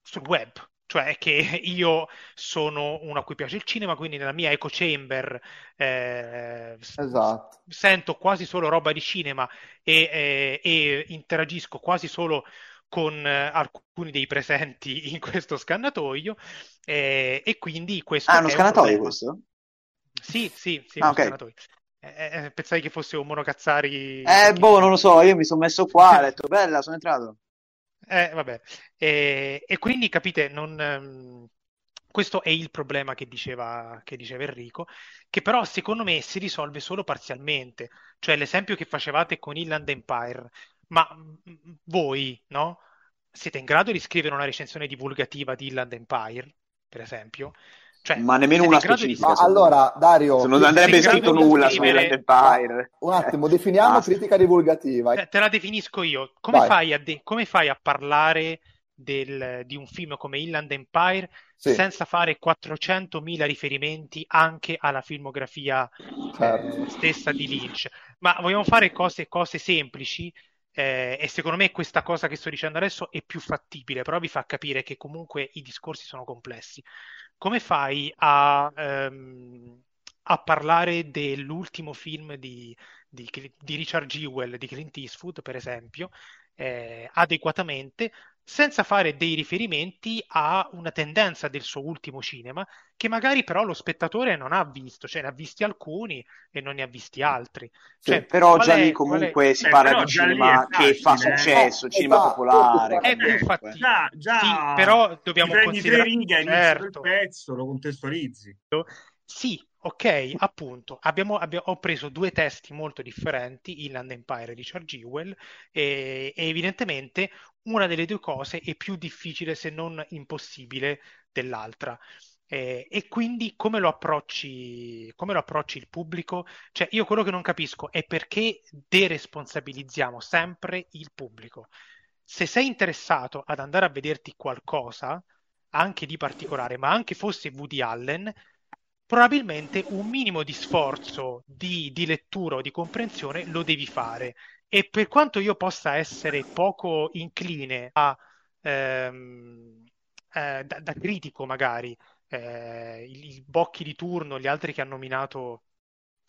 sul web. Cioè che *laughs* io sono uno a cui piace il cinema, quindi nella mia echo chamber eh, Esatto. sento quasi solo roba di cinema e, eh, e interagisco quasi solo con eh, alcuni dei presenti *laughs* in questo scannatoio eh, e quindi questo Ah, è uno un scannatoio problema. questo? Sì, sì, sì, Ah, uno ok. scannatoio. Eh, eh, pensai che fosse un monocazzari. Eh, boh, non lo so, io mi sono messo qua, ho detto, bella, sono entrato. Eh, vabbè. E, e quindi capite, non, ehm, questo è il problema che diceva, che diceva Enrico, che però secondo me si risolve solo parzialmente. Cioè l'esempio che facevate con Inland Empire, ma mm, voi, no? Siete in grado di scrivere una recensione divulgativa di Inland Empire, per esempio? Cioè, Ma nemmeno una di- specifica. Me. allora, Dario, Se non andrebbe scritto di nulla su scrivere- Land Empire. un attimo, definiamo Basta. critica divulgativa. Te, te la definisco io. Come fai a, de- come fai a parlare del- di un film come Inland Empire Sì, senza fare 400.000 riferimenti anche alla filmografia eh, certo. stessa di Lynch? Ma vogliamo fare cose, cose semplici? eh, e secondo me questa cosa che sto dicendo adesso è più fattibile, però vi fa capire che comunque i discorsi sono complessi. Come fai a, ehm, a parlare dell'ultimo film di, di, di Richard Jewell, di Clint Eastwood, per esempio, eh, adeguatamente, senza fare dei riferimenti a una tendenza del suo ultimo cinema, che magari però lo spettatore non ha visto, cioè ne ha visti alcuni e non ne ha visti altri. Sì. Cioè, Però già lì qual è- comunque si Eh, parla di cinema che fa eh. successo, Eh, cinema esatto, popolare. È più comunque. fattibile. Già, già Sì, però dobbiamo considerare- righe Certo. del pezzo, lo contestualizzi. Sì, ok, appunto, abbiamo, abbia- ho preso due testi molto differenti, Inland Empire e Richard Jewell, e, e evidentemente una delle due cose è più difficile se non impossibile dell'altra. Eh, e quindi come lo approcci, come lo approcci il pubblico? Cioè, io quello che non capisco è perché deresponsabilizziamo sempre il pubblico. Se sei interessato ad andare a vederti qualcosa, anche di particolare, ma anche fosse Woody Allen, probabilmente un minimo di sforzo di, di lettura o di comprensione lo devi fare. E per quanto io possa essere poco incline a, ehm, eh, da, da critico magari, eh, il, il Bocchi di turno, gli altri che ha nominato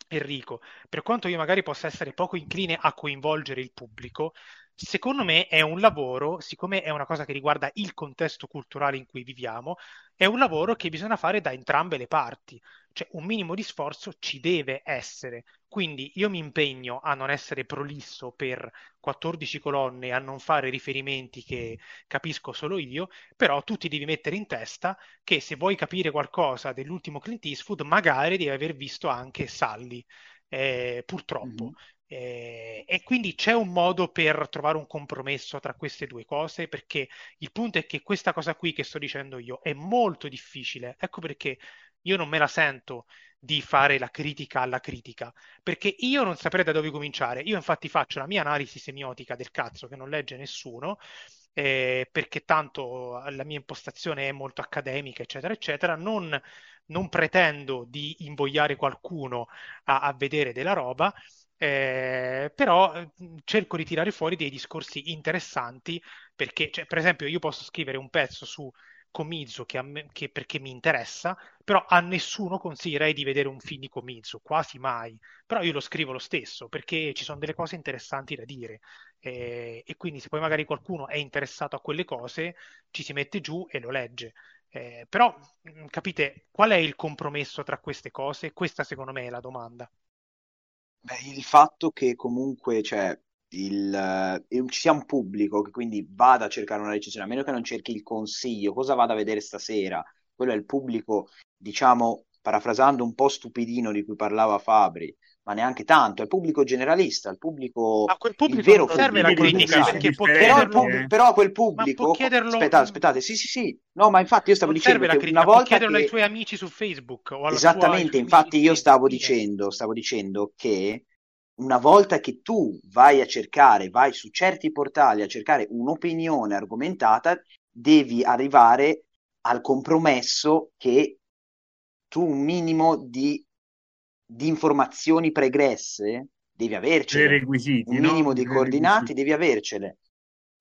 Enrico, per quanto io magari possa essere poco incline a coinvolgere il pubblico, secondo me è un lavoro, siccome è una cosa che riguarda il contesto culturale in cui viviamo, è un lavoro che bisogna fare da entrambe le parti, cioè un minimo di sforzo ci deve essere. Quindi io mi impegno a non essere prolisso per 14 colonne, a non fare riferimenti che capisco solo io, però tu ti devi mettere in testa che se vuoi capire qualcosa dell'ultimo Clint Eastwood, magari devi aver visto anche Sully, eh, purtroppo. Mhm. Eh, e quindi c'è un modo per trovare un compromesso tra queste due cose, perché il punto è che questa cosa qui che sto dicendo io è molto difficile. Ecco perché io non me la sento di fare la critica alla critica, perché io non saprei da dove cominciare. Io infatti faccio la mia analisi semiotica del cazzo che non legge nessuno, eh, perché tanto la mia impostazione è molto accademica, eccetera, eccetera. Non, non pretendo di invogliare qualcuno a, a vedere della roba. Eh, però eh, cerco di tirare fuori dei discorsi interessanti perché, cioè, per esempio, io posso scrivere un pezzo su Comiso che, che perché mi interessa, però a nessuno consiglierei di vedere un film di Comiso, quasi mai. Però io lo scrivo lo stesso perché ci sono delle cose interessanti da dire. Eh, e quindi se poi magari qualcuno è interessato a quelle cose, ci si mette giù e lo legge. Eh, però mh, capite qual è il compromesso tra queste cose? Questa secondo me è la domanda. Beh, il fatto che comunque cioè, il, eh, ci sia un pubblico che quindi vada a cercare una recensione, a meno che non cerchi il consiglio, cosa vado a vedere stasera? Quello è il pubblico, diciamo, parafrasando un po' stupidino di cui parlava Fabri, ma neanche tanto, è il pubblico generalista, il pubblico, A quel pubblico vero non serve la pubblico. critica Sì, perché può sì, Però, chiederlo, pub- eh. però quel ma può pubblico, chiederlo, aspettate, aspettate, sì, sì, sì, no, ma infatti io stavo non dicendo serve la che una critica, può volta chiederlo ai che suoi amici su Facebook o alla ai Esattamente, amici infatti io stavo dicendo, stavo dicendo che una volta che tu vai a cercare, vai su certi portali a cercare un'opinione argomentata, devi arrivare al compromesso che tu un minimo di, di informazioni pregresse devi avercele, Prerequisiti, un no? minimo di coordinati devi avercele.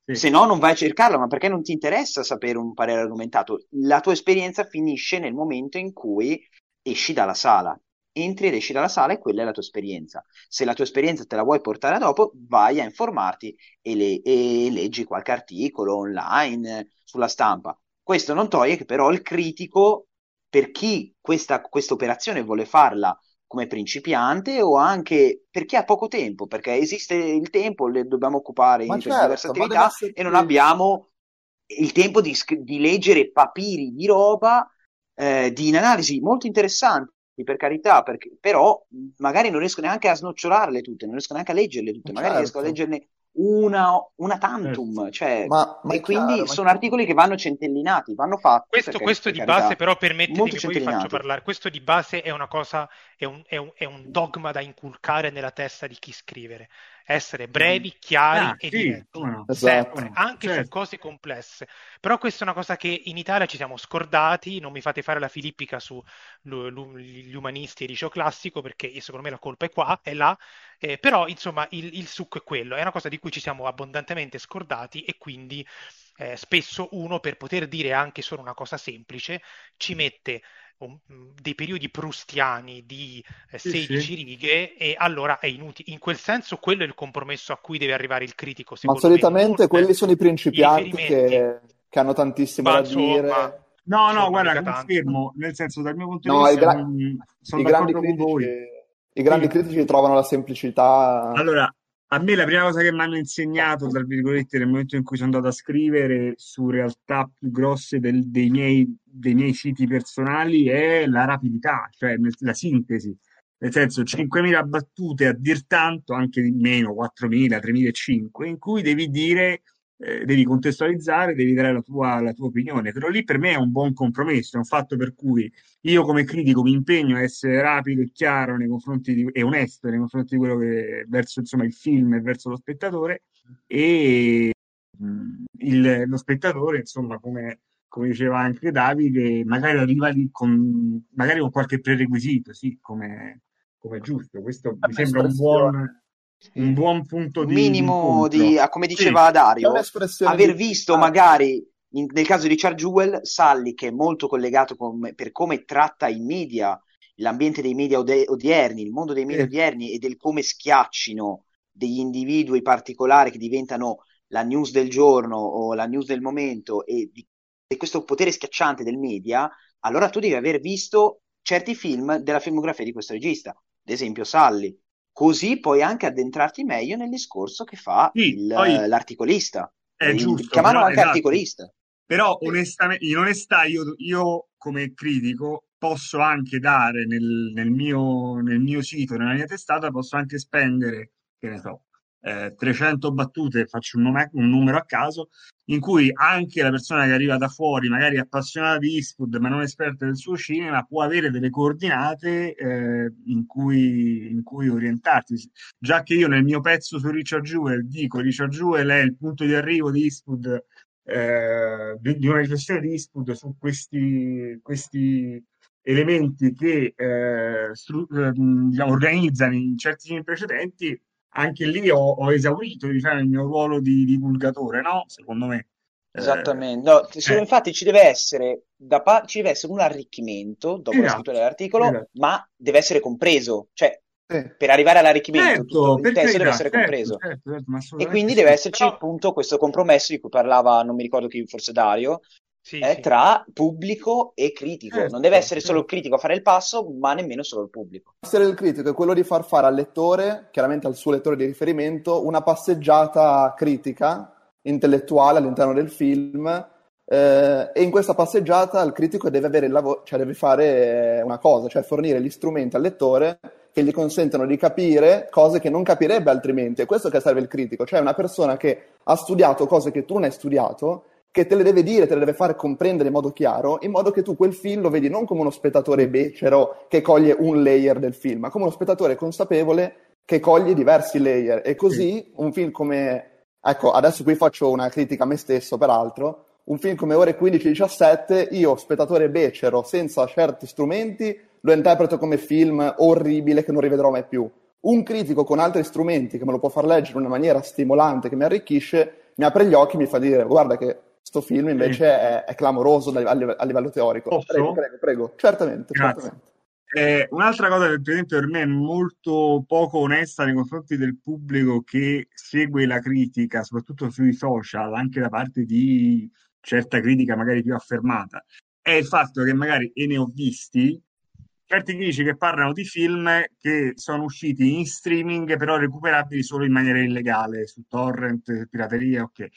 Sì. Se no, non vai a cercarlo, ma perché non ti interessa sapere un parere argomentato? La tua esperienza finisce nel momento in cui esci dalla sala. Entri ed esci dalla sala e quella è la tua esperienza. Se la tua esperienza te la vuoi portare a dopo, vai a informarti e, le- e leggi qualche articolo online eh, sulla stampa. Questo non toglie che però il critico, per chi questa operazione vuole farla come principiante o anche perché ha poco tempo, perché esiste il tempo, le dobbiamo occupare Ma in certo, diverse attività essere e non abbiamo il tempo di, di leggere papiri di roba, eh, di analisi molto interessanti, per carità, perché- però magari non riesco neanche a snocciolarle tutte, non riesco neanche a leggerle tutte, Ma magari riesco a certo. leggerne una, una tantum, cioè, Ma, ma e quindi chiaro, ma sono articoli che vanno centellinati, vanno fatti, Questo, perché, questo di base, però, permettetemi, molto poi vi faccio parlare. Questo di base è una cosa, è un, è un- è un dogma da inculcare nella testa di chi scrivere. Essere brevi, chiari Ah, e sì, diretti. come no. Esatto. Sempre, anche su Certo. cose complesse. Però questa è una cosa che in Italia ci siamo scordati, non mi fate fare la filippica sugli umanisti e il liceo classico, perché secondo me la colpa è qua, è là, eh, però insomma il, il succo è quello, è una cosa di cui ci siamo abbondantemente scordati e quindi eh, spesso uno per poter dire anche solo una cosa semplice ci mette un- dei periodi prustiani di eh, Sì, 16 sì. righe e allora è inutile. In quel senso quello è il compromesso a cui deve arrivare il critico, Ma me. solitamente non quelli sono i principianti che, che hanno tantissimo Ma da insomma, dire. No, no, insomma, guarda, confermo, nel senso, dal mio punto di No, i, vista, gra- sono i grandi critici, i grandi Sì. critici trovano la semplicità. Allora, a me la prima cosa che mi hanno insegnato, tra virgolette, nel momento in cui sono andato a scrivere su realtà più grosse del- dei miei, dei miei siti personali è la rapidità, cioè la sintesi. Nel senso, 5.000 battute a dir tanto, anche di meno, 4.000, 3.500, in cui devi dire, eh, devi contestualizzare, devi dare la tua, la tua opinione. Però lì per me è un buon compromesso, è un fatto per cui io come critico mi impegno a essere rapido e chiaro nei confronti di, e onesto nei confronti di quello che verso insomma il film e verso lo spettatore. E mh, il- lo spettatore insomma come, come diceva anche Davide magari arriva lì con magari con qualche prerequisito sì come, come è giusto. Questo mi Vabbè, sembra un buon un buon punto un di minimo di, incontro. ah, come sì. diceva C'è Dario, un'espressione aver di visto ah, magari in- nel caso di Richard Jewell, Sully, che è molto collegato con- per come tratta i media, l'ambiente dei media ode- odierni, il mondo dei media sì. odierni e del come schiaccino degli individui particolari che diventano la news del giorno o la news del momento e di, di questo potere schiacciante del media, allora tu devi aver visto certi film della filmografia di questo regista, ad esempio Sully. Così puoi anche addentrarti meglio nel discorso che fa sì il- poi l'articolista, è il- giusto chiamano anche esatto. articolista. Però onestamente, in onestà io, io come critico posso anche dare nel, nel mio, nel mio sito, nella mia testata, posso anche spendere, che ne so, eh, 300 battute, faccio un, nome- un numero a caso, in cui anche la persona che arriva da fuori, magari appassionata di Eastwood, ma non esperta del suo cinema, può avere delle coordinate eh, in cui, in cui orientarsi. Già che io nel mio pezzo su Richard Jewell dico Richard Jewell è il punto di arrivo di Eastwood eh, di, di una riflessione di Eastwood su questi, questi elementi che eh, stru- ehm, diciamo, organizzano in certi film precedenti, anche lì ho, ho esaurito diciamo, il mio ruolo di divulgatore, no? Secondo me. Eh, Esattamente, no, eh, infatti ci deve essere, da pa- ci deve essere un arricchimento dopo la esatto, scrittura dell'articolo, esatto. ma deve essere compreso, cioè sì. per arrivare all'arricchimento tutto Certo, il per testo deve carità, essere certo, compreso certo, certo, e quindi deve esserci Però, appunto questo compromesso di cui parlava, non mi ricordo chi, forse Dario, sì, eh, sì. tra pubblico e critico. Non deve Certo, essere solo il critico a fare il passo, ma nemmeno solo il pubblico. essere del critico è quello di far fare al lettore, chiaramente al suo lettore di riferimento, una passeggiata critica, intellettuale all'interno del film. eh, e in questa passeggiata il critico deve avere il lavoro, cioè deve fare eh, una cosa, cioè fornire gli strumenti al lettore che gli consentono di capire cose che non capirebbe altrimenti. È questo che serve il critico, cioè una persona che ha studiato cose che tu non hai studiato, che te le deve dire, te le deve fare comprendere in modo chiaro, in modo che tu quel film lo vedi non come uno spettatore becero che coglie un layer del film, ma come uno spettatore consapevole che coglie diversi layer. E così un film come, ecco, adesso qui faccio una critica a me stesso, peraltro, un film come Ore 15-17, io, spettatore becero, senza certi strumenti, lo interpreto come film orribile che non rivedrò mai più. Un critico con altri strumenti che me lo può far leggere in una maniera stimolante, che mi arricchisce, mi apre gli occhi e mi fa dire guarda che sto film invece è, è clamoroso a, live- a livello teorico. Posso? Prego, prego, prego. Certamente, certamente. Eh, un'altra cosa che per esempio per me è molto poco onesta nei confronti del pubblico che segue la critica, soprattutto sui social, anche da parte di certa critica magari più affermata, è il fatto che magari, e ne ho visti, certi critici che parlano di film che sono usciti in streaming, però recuperabili solo in maniera illegale, su torrent, pirateria, ok.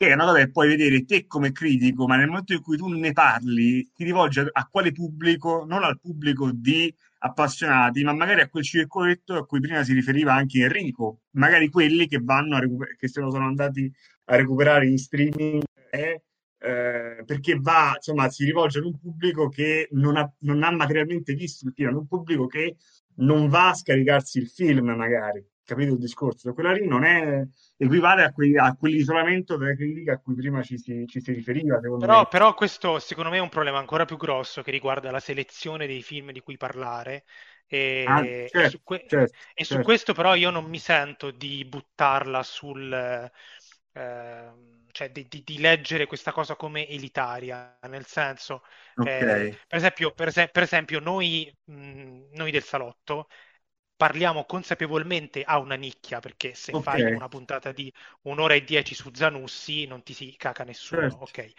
Che è una cosa che puoi vedere te come critico, ma nel momento in cui tu ne parli, ti rivolgi a, a quale pubblico? Non al pubblico di appassionati, ma magari a quel circoletto a cui prima si riferiva anche Enrico, magari quelli che vanno a recuper- che sono andati a recuperare in streaming eh, eh, perché va, insomma, si rivolge ad un pubblico che non ha, non ha materialmente visto il film, ad un pubblico che non va a scaricarsi il film, magari. Capito il discorso? Quella lì non è equivale a, quei, a quell'isolamento della critica a cui prima ci si, ci si riferiva. Però, però, questo secondo me è un problema ancora più grosso che riguarda la selezione dei film di cui parlare. E, ah, certo, e, su, que- certo, e su certo. questo però io non mi sento di buttarla sul... Eh, cioè di, di, di, leggere questa cosa come elitaria, nel senso, okay. eh, per, esempio, per, es- per, esempio, noi, mh, noi, del salotto parliamo consapevolmente a una nicchia, perché se okay. fai una puntata di un'ora e dieci su Zanussi non ti si caca nessuno, certo. ok?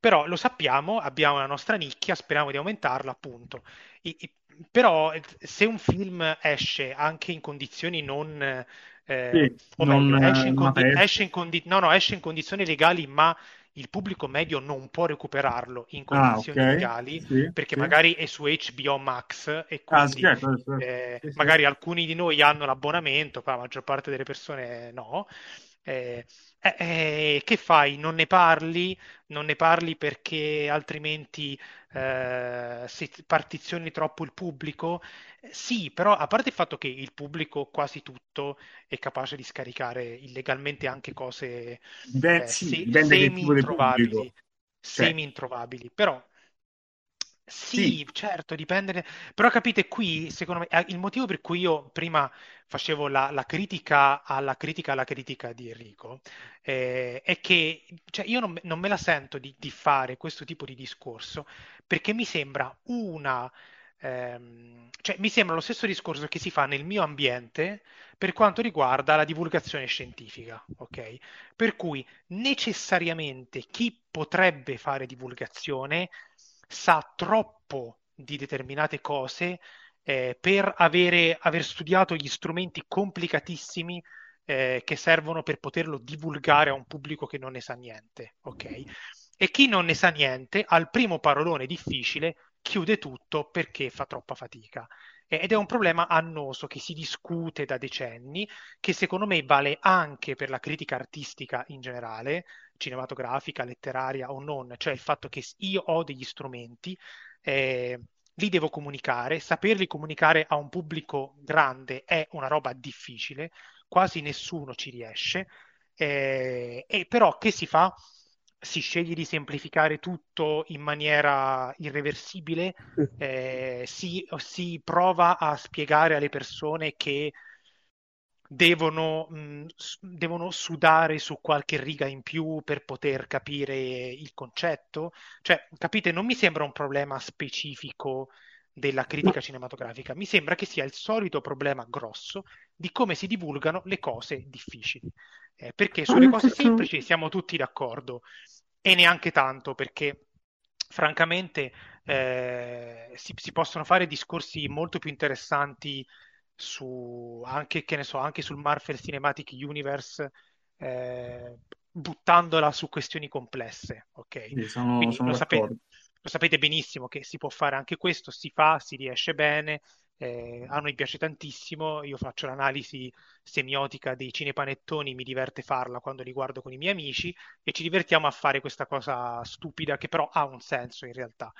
Però lo sappiamo, abbiamo la nostra nicchia, speriamo di aumentarla, appunto. I, i, però se un film esce anche in condizioni non eh, sì, non, meglio, esce in, non condi- esce, in condi- no, no, esce in condizioni legali, ma il pubblico medio non può recuperarlo in condizioni ah, okay. legali sì, perché sì. magari è su HBO Max e ah, quindi certo, certo. Eh, magari alcuni di noi hanno l'abbonamento, ma la maggior parte delle persone no. Eh, eh, che fai? Non ne parli? Non ne parli perché altrimenti eh, si partizioni troppo il pubblico? Sì, però a parte il fatto che il pubblico quasi tutto è capace di scaricare illegalmente anche cose Beh, eh, sì, se- semi-introvabili, Cioè. semi-introvabili, però sì, Sì. certo, dipende. Però capite, qui, secondo me, eh, il motivo per cui io prima facevo la, la critica alla critica alla critica di Enrico eh, è che cioè, io non, non me la sento di, di fare questo tipo di discorso perché mi sembra una... ehm, cioè, mi sembra lo stesso discorso che si fa nel mio ambiente per quanto riguarda la divulgazione scientifica, ok? Per cui necessariamente chi potrebbe fare divulgazione sa troppo di determinate cose eh, per avere, aver studiato gli strumenti complicatissimi eh, che servono per poterlo divulgare a un pubblico che non ne sa niente, ok? E chi non ne sa niente, al primo parolone difficile, chiude tutto perché fa troppa fatica. Ed è un problema annoso che si discute da decenni, che secondo me vale anche per la critica artistica in generale, cinematografica, letteraria o non, cioè il fatto che io ho degli strumenti, eh, li devo comunicare, saperli comunicare a un pubblico grande è una roba difficile, quasi nessuno ci riesce, eh, e però che si fa? Si sceglie di semplificare tutto in maniera irreversibile, *laughs* eh, si, si prova a spiegare alle persone che devono, mh, devono sudare su qualche riga in più per poter capire il concetto. Cioè, capite, non mi sembra un problema specifico della critica cinematografica, mi sembra che sia il solito problema grosso di come si divulgano le cose difficili. Eh, perché sulle cose semplici siamo tutti d'accordo e neanche tanto perché francamente eh, si, si possono fare discorsi molto più interessanti su anche, che ne so, anche sul Marvel Cinematic Universe, eh, buttandola su questioni complesse, ok? Sì, sono, sono lo, sapete, lo sapete benissimo che si può fare anche questo, si fa, si riesce bene, eh, a noi piace tantissimo, io faccio l'analisi semiotica dei cinepanettoni, mi diverte farla quando li guardo con i miei amici e ci divertiamo a fare questa cosa stupida che però ha un senso in realtà.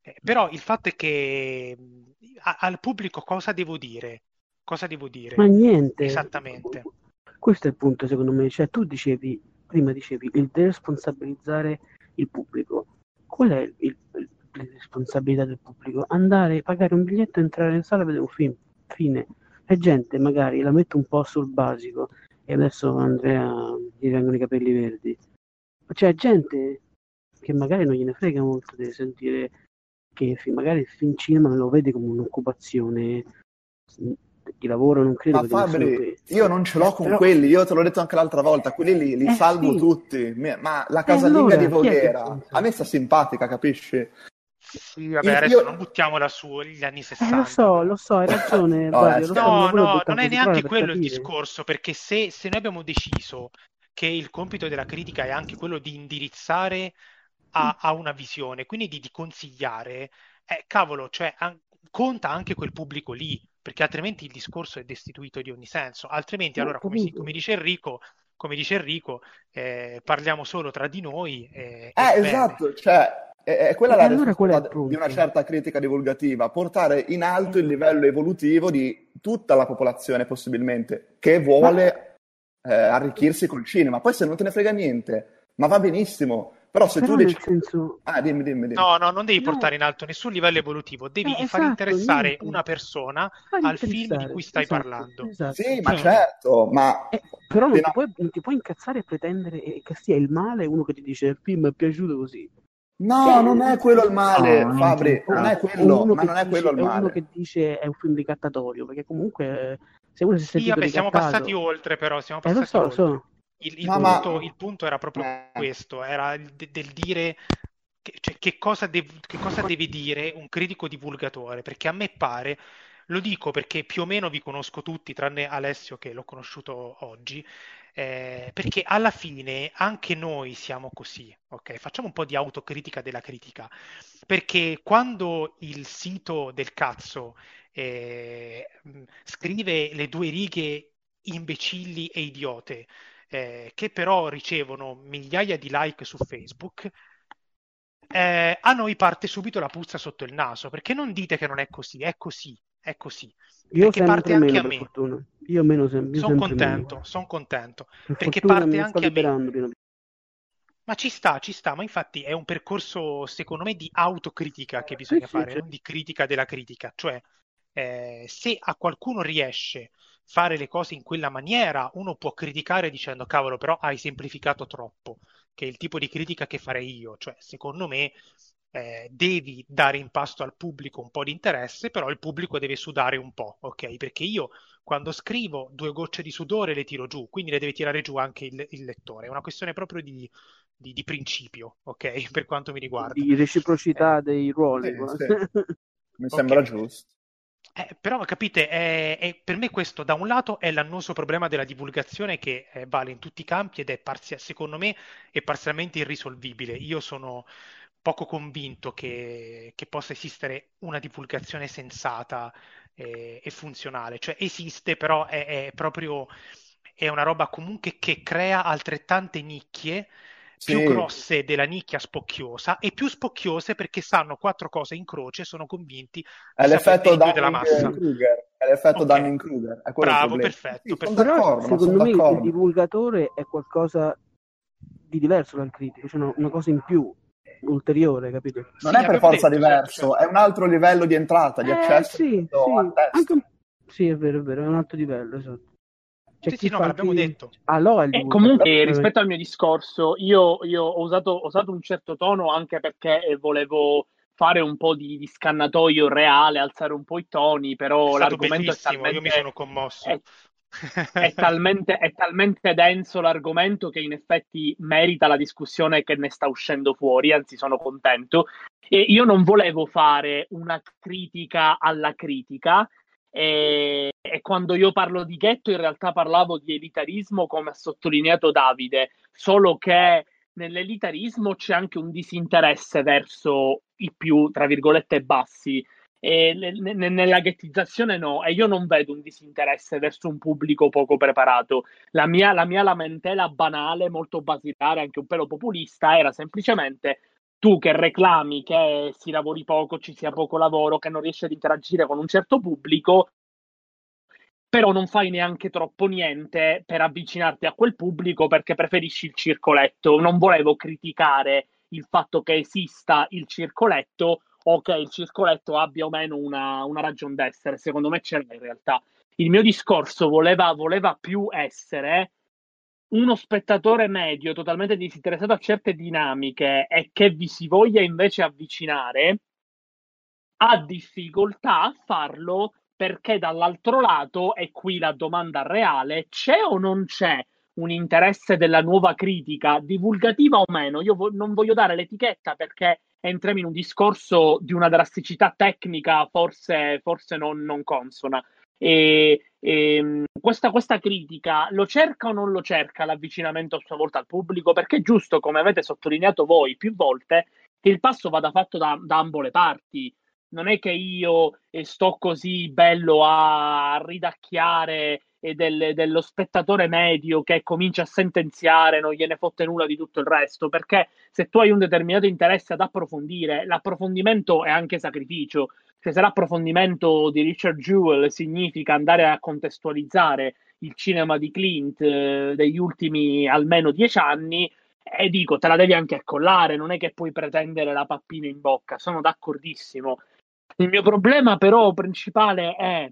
Eh, però il fatto è che mh, a- al pubblico cosa devo dire? Cosa devo dire? Ma niente. Esattamente. Questo è il punto, secondo me. Cioè, tu dicevi, prima dicevi, il deresponsabilizzare il pubblico. Qual è il, il- responsabilità del pubblico? Andare, pagare un biglietto, entrare in sala e vedere un film. Fine. E gente, magari, la metto un po' sul basico. E adesso Andrea gli vengono i capelli verdi. Cioè, gente che magari non gliene frega molto di sentire che magari il film cinema lo vede come un'occupazione. Chi lavora non credo Ma Fabri, io non ce l'ho con Però- quelli, io te l'ho detto anche l'altra volta, quelli li, li Eh, salvo sì. tutti. Ma la casalinga allora, di Voghera a me sta simpatica, capisci? Sì, vabbè, Io- adesso io- non buttiamola su gli anni Eh, 60. lo so, lo so, hai ragione, No, Mario, eh, lo so, No, non no, è neanche quello il discorso, perché se, se noi abbiamo deciso che il compito della critica è anche quello di indirizzare a, a una visione, quindi di, di consigliare, eh, cavolo, cioè, an- conta anche quel pubblico lì, perché altrimenti il discorso è destituito di ogni senso. Altrimenti, Ho allora, come, si- come dice Enrico, come dice Enrico, eh, parliamo solo tra di noi eh, e Eh, bene. esatto, cioè, è, quella E la allora di una certa critica divulgativa, portare in alto il livello evolutivo di tutta la popolazione, possibilmente, che vuole eh, arricchirsi col cinema. Poi se non te ne frega niente, ma va benissimo. Però se Però tu dici... senso... Ah, dimmi, dimmi, dimmi. No, no, non devi No. portare in alto nessun livello evolutivo, devi Eh, far esatto, interessare niente. una persona Fagli al film di cui stai esatto, parlando. esatto. Sì, ma Cioè- certo, ma... Eh, però non ti, no. puoi, non ti puoi incazzare e pretendere che sia il male uno che ti dice il film è piaciuto così. No, non è quello il male, No, Fabri, non è quello, ma non è quello il uno male. che dice è un film ricattatorio, perché comunque eh, se uno si è Sì, vabbè, siamo passati oltre, però, siamo Eh, lo passati so, lo oltre. so. Il, il No, ma- punto, il punto era proprio Eh. questo, era de- del dire che, cioè, che cosa, dev- che cosa deve dire un critico divulgatore, perché a me pare, lo dico perché più o meno vi conosco tutti, tranne Alessio che l'ho conosciuto oggi, eh, perché alla fine anche noi siamo così, ok? Facciamo un po' di autocritica della critica, perché quando il sito del cazzo eh, mh, scrive le due righe imbecilli e idiote, eh, che però ricevono migliaia di like su Facebook, eh, a noi parte subito la puzza sotto il naso, perché non dite che non è così, è così, è così. Io Perché parte anche meno, a me. fortuna. Io meno sem- Sono contento, sono contento. Per perché parte anche a me. piano. Ma ci sta, ci sta, ma infatti è un percorso, secondo me, di autocritica che bisogna sì, fare, certo. non di critica della critica. Cioè, eh, se a qualcuno riesce fare le cose in quella maniera, uno può criticare dicendo, cavolo, però hai semplificato troppo, che è il tipo di critica che farei io. Cioè, secondo me, eh, devi dare in pasto al pubblico un po' di interesse, però il pubblico deve sudare un po', ok? Perché io quando scrivo due gocce di sudore le tiro giù, quindi le deve tirare giù anche il, il lettore. È una questione proprio di, di- di principio, ok? *laughs* Per quanto mi riguarda. Di reciprocità Eh, dei ruoli. Guarda. sì. *laughs* Mi sembra giusto. Eh, però capite, è- è- per me questo da un lato è l'annoso problema della divulgazione che eh, vale in tutti i campi ed è parzia- secondo me è parzialmente irrisolvibile. Io sono poco convinto che, che possa esistere una divulgazione sensata eh, e funzionale. Cioè esiste, però è, è proprio è una roba comunque che crea altrettante nicchie più Sì. grosse della nicchia spocchiosa e più spocchiose perché sanno quattro cose in croce e sono convinti È di l'effetto della massa. Dunning-Kruger. È l'effetto Ok. Dunning-Kruger. Bravo, perfetto, Sì, sono perfetto. Secondo sono me il divulgatore è qualcosa di diverso dal critico, cioè una, una cosa in più, ulteriore, capito? Non Sì, è per forza detto, diverso, certo, è un altro livello di entrata, di Eh, accesso sì, sì, un- sì, è vero, è vero, è un altro livello, esatto. C'è Sì, sì, no, l'abbiamo detto. Allora il E divulgatore- comunque rispetto al mio discorso, io, io ho, usato, ho usato un certo tono anche perché eh, volevo fare un po' di, di scannatoio reale, alzare un po' i toni, È però stato l'argomento è bellissimo, io mi talmente, sono commosso. è, è *laughs* talmente, è talmente denso l'argomento che in effetti merita la discussione che ne sta uscendo fuori, anzi sono contento. E io non volevo fare una critica alla critica, e, e quando io parlo di ghetto in realtà parlavo di elitarismo come ha sottolineato Davide, solo che nell'elitarismo c'è anche un disinteresse verso i più, tra virgolette, bassi. E ne- ne- nella ghettizzazione no, e io non vedo un disinteresse verso un pubblico poco preparato. La mia, la mia lamentela banale, molto basilare, anche un pelo populista, era semplicemente tu che reclami che si lavori poco, ci sia poco lavoro, che non riesci ad interagire con un certo pubblico, però non fai neanche troppo niente per avvicinarti a quel pubblico perché preferisci il circoletto. Non volevo criticare il fatto che esista il circoletto o che il circoletto abbia o meno una, una ragione d'essere. Secondo me ce l'ha in realtà. Il mio discorso voleva, voleva più essere uno spettatore medio totalmente disinteressato a certe dinamiche e che vi si voglia invece avvicinare ha difficoltà a farlo perché dall'altro lato, e qui la domanda reale, c'è o non c'è un interesse della nuova critica, divulgativa o meno? Io vo- non voglio dare l'etichetta perché entriamo in un discorso di una drasticità tecnica forse, forse non, non consona. E, e questa, questa, critica lo cerca o non lo cerca l'avvicinamento a sua volta al pubblico? Perché è giusto, come avete sottolineato voi più volte, che il passo vada fatto da, da ambo le parti. Non è che io eh, sto così bello a ridacchiare e del, dello spettatore medio che comincia a sentenziare, non gliene fotte nulla di tutto il resto, perché se tu hai un determinato interesse ad approfondire, l'approfondimento è anche sacrificio. Cioè, se l'approfondimento di Richard Jewell significa andare a contestualizzare il cinema di Clint eh, degli ultimi almeno dieci anni, e dico, te la devi anche accollare, non è che puoi pretendere la pappina in bocca, sono d'accordissimo. Il mio problema però principale è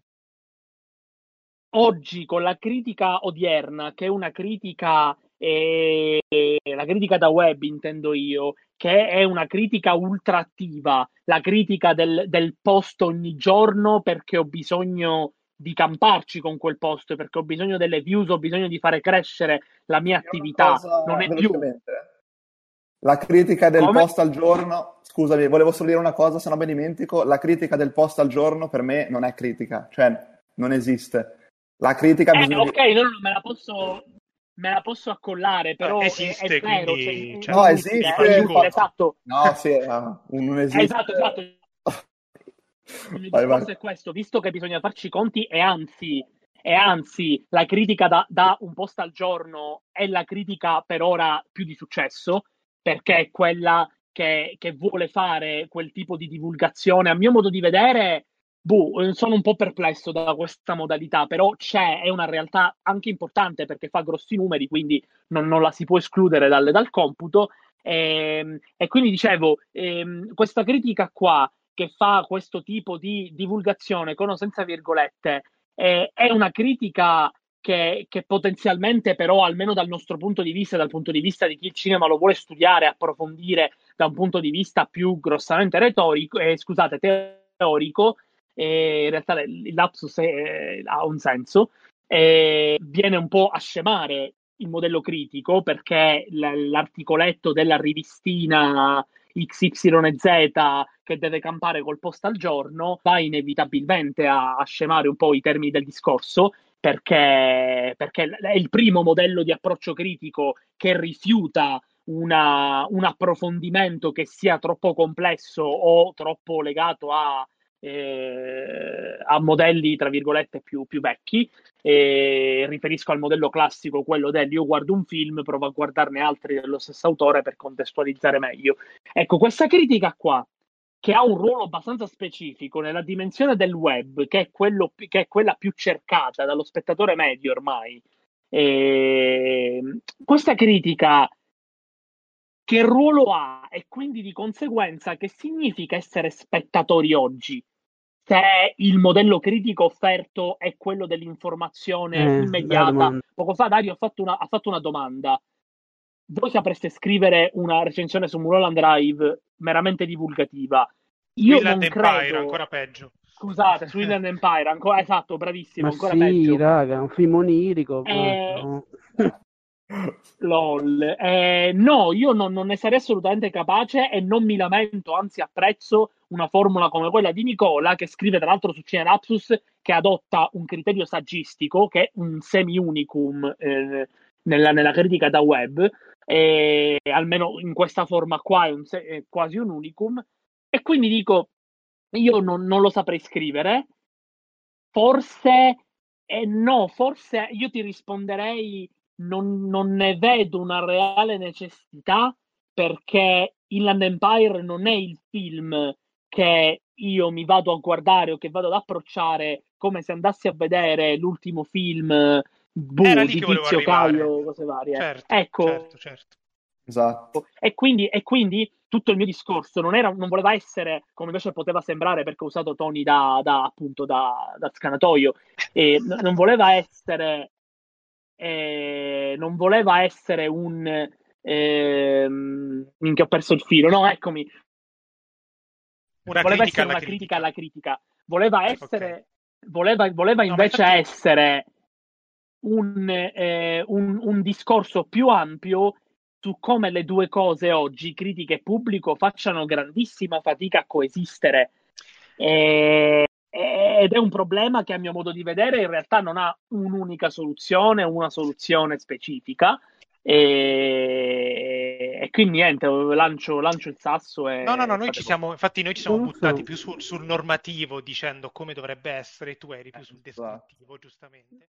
oggi con la critica odierna, che è una critica, eh, la critica da web intendo io, che è una critica ultra attiva, la critica del, del post ogni giorno perché ho bisogno di camparci con quel post, perché ho bisogno delle views, ho bisogno di fare crescere la mia attività. Non è più... La critica del Come? post al giorno, scusami, volevo solo dire una cosa, se no me dimentico, la critica del post al giorno per me non è critica, cioè non esiste. La critica eh, bisogna... Ok, no, no, me la posso, me la posso accollare, però esiste, è, vero. Quindi, cioè, no, esiste. È, esatto. No, sì, no, non esiste. Esatto, esatto. Il vai. è questo, visto che bisogna farci i conti e anzi, e anzi la critica da, da, un post al giorno è la critica per ora più di successo, perché è quella che, che vuole fare quel tipo di divulgazione. A mio modo di vedere Boh, eh, sono un po' perplesso da questa modalità, però c'è, è una realtà anche importante perché fa grossi numeri, quindi non, non la si può escludere dal, dal computo. E, ehm, e, quindi dicevo, ehm, questa critica qua che fa questo tipo di divulgazione con o senza virgolette eh, è una critica che, che, potenzialmente però, almeno dal nostro punto di vista, dal punto di vista di chi il cinema lo vuole studiare, approfondire da un punto di vista più grossamente retorico, eh, scusate, teorico, e in realtà il lapsus è, ha un senso, viene un po' a scemare il modello critico perché l'articoletto della rivistina XYZ che deve campare col post al giorno va inevitabilmente a, a scemare un po' i termini del discorso perché, perché è il primo modello di approccio critico che rifiuta una, un approfondimento che sia troppo complesso o troppo legato a eh, a modelli tra virgolette più, più vecchi. E riferisco al modello classico quello del io guardo un film provo a guardarne altri dello stesso autore per contestualizzare meglio. Ecco questa critica qua che ha un ruolo abbastanza specifico nella dimensione del web che è, quello, che è quella più cercata dallo spettatore medio ormai e questa critica che ruolo ha e quindi di conseguenza che significa essere spettatori oggi se il modello critico offerto è quello dell'informazione eh, immediata. Poco fa Dario ha fatto, una, ha fatto una domanda. Voi sapreste scrivere una recensione su Mulholland Drive meramente divulgativa? Io Willand non Empire, credo... ancora peggio. Scusate, su *laughs* Inland Empire, ancora, esatto, bravissimo, Ma ancora sì, peggio. raga, un film onirico. Eh, no. LOL. Eh, no, io non, non, ne sarei assolutamente capace e non mi lamento, anzi apprezzo una formula come quella di Nicola, che scrive tra l'altro su Cinelapsus, che adotta un criterio saggistico, che è un semi-unicum eh, nella, nella, critica da web, e almeno in questa forma qua è, un, è quasi un unicum, e quindi dico, io non, non lo saprei scrivere, forse... Eh, no, forse io ti risponderei non, non ne vedo una reale necessità perché Inland Empire non è il film che io mi vado a guardare o che vado ad approcciare come se andassi a vedere l'ultimo film boh, di Tizio Caio, cose varie. Certo, ecco. Certo, certo. Esatto. E quindi, e quindi, tutto il mio discorso non, era, non voleva essere come invece poteva sembrare perché ho usato toni da, da appunto da, da scanatoio, e non voleva essere eh, non voleva essere un eh, minchia ho perso il filo no eccomi una voleva critica essere una critica. critica alla critica voleva essere okay. voleva, voleva no, invece infatti... essere un, eh, un, un, discorso più ampio su come le due cose oggi, critica e pubblico, facciano grandissima fatica a coesistere. E, ed è un problema che a mio modo di vedere in realtà non ha un'unica soluzione, una soluzione specifica. E, e quindi niente, lancio, lancio, il sasso. E no, no, no, noi ci siamo, infatti noi ci siamo buttati più sul, sul normativo dicendo come dovrebbe essere, tu eri più sul descrittivo, giustamente.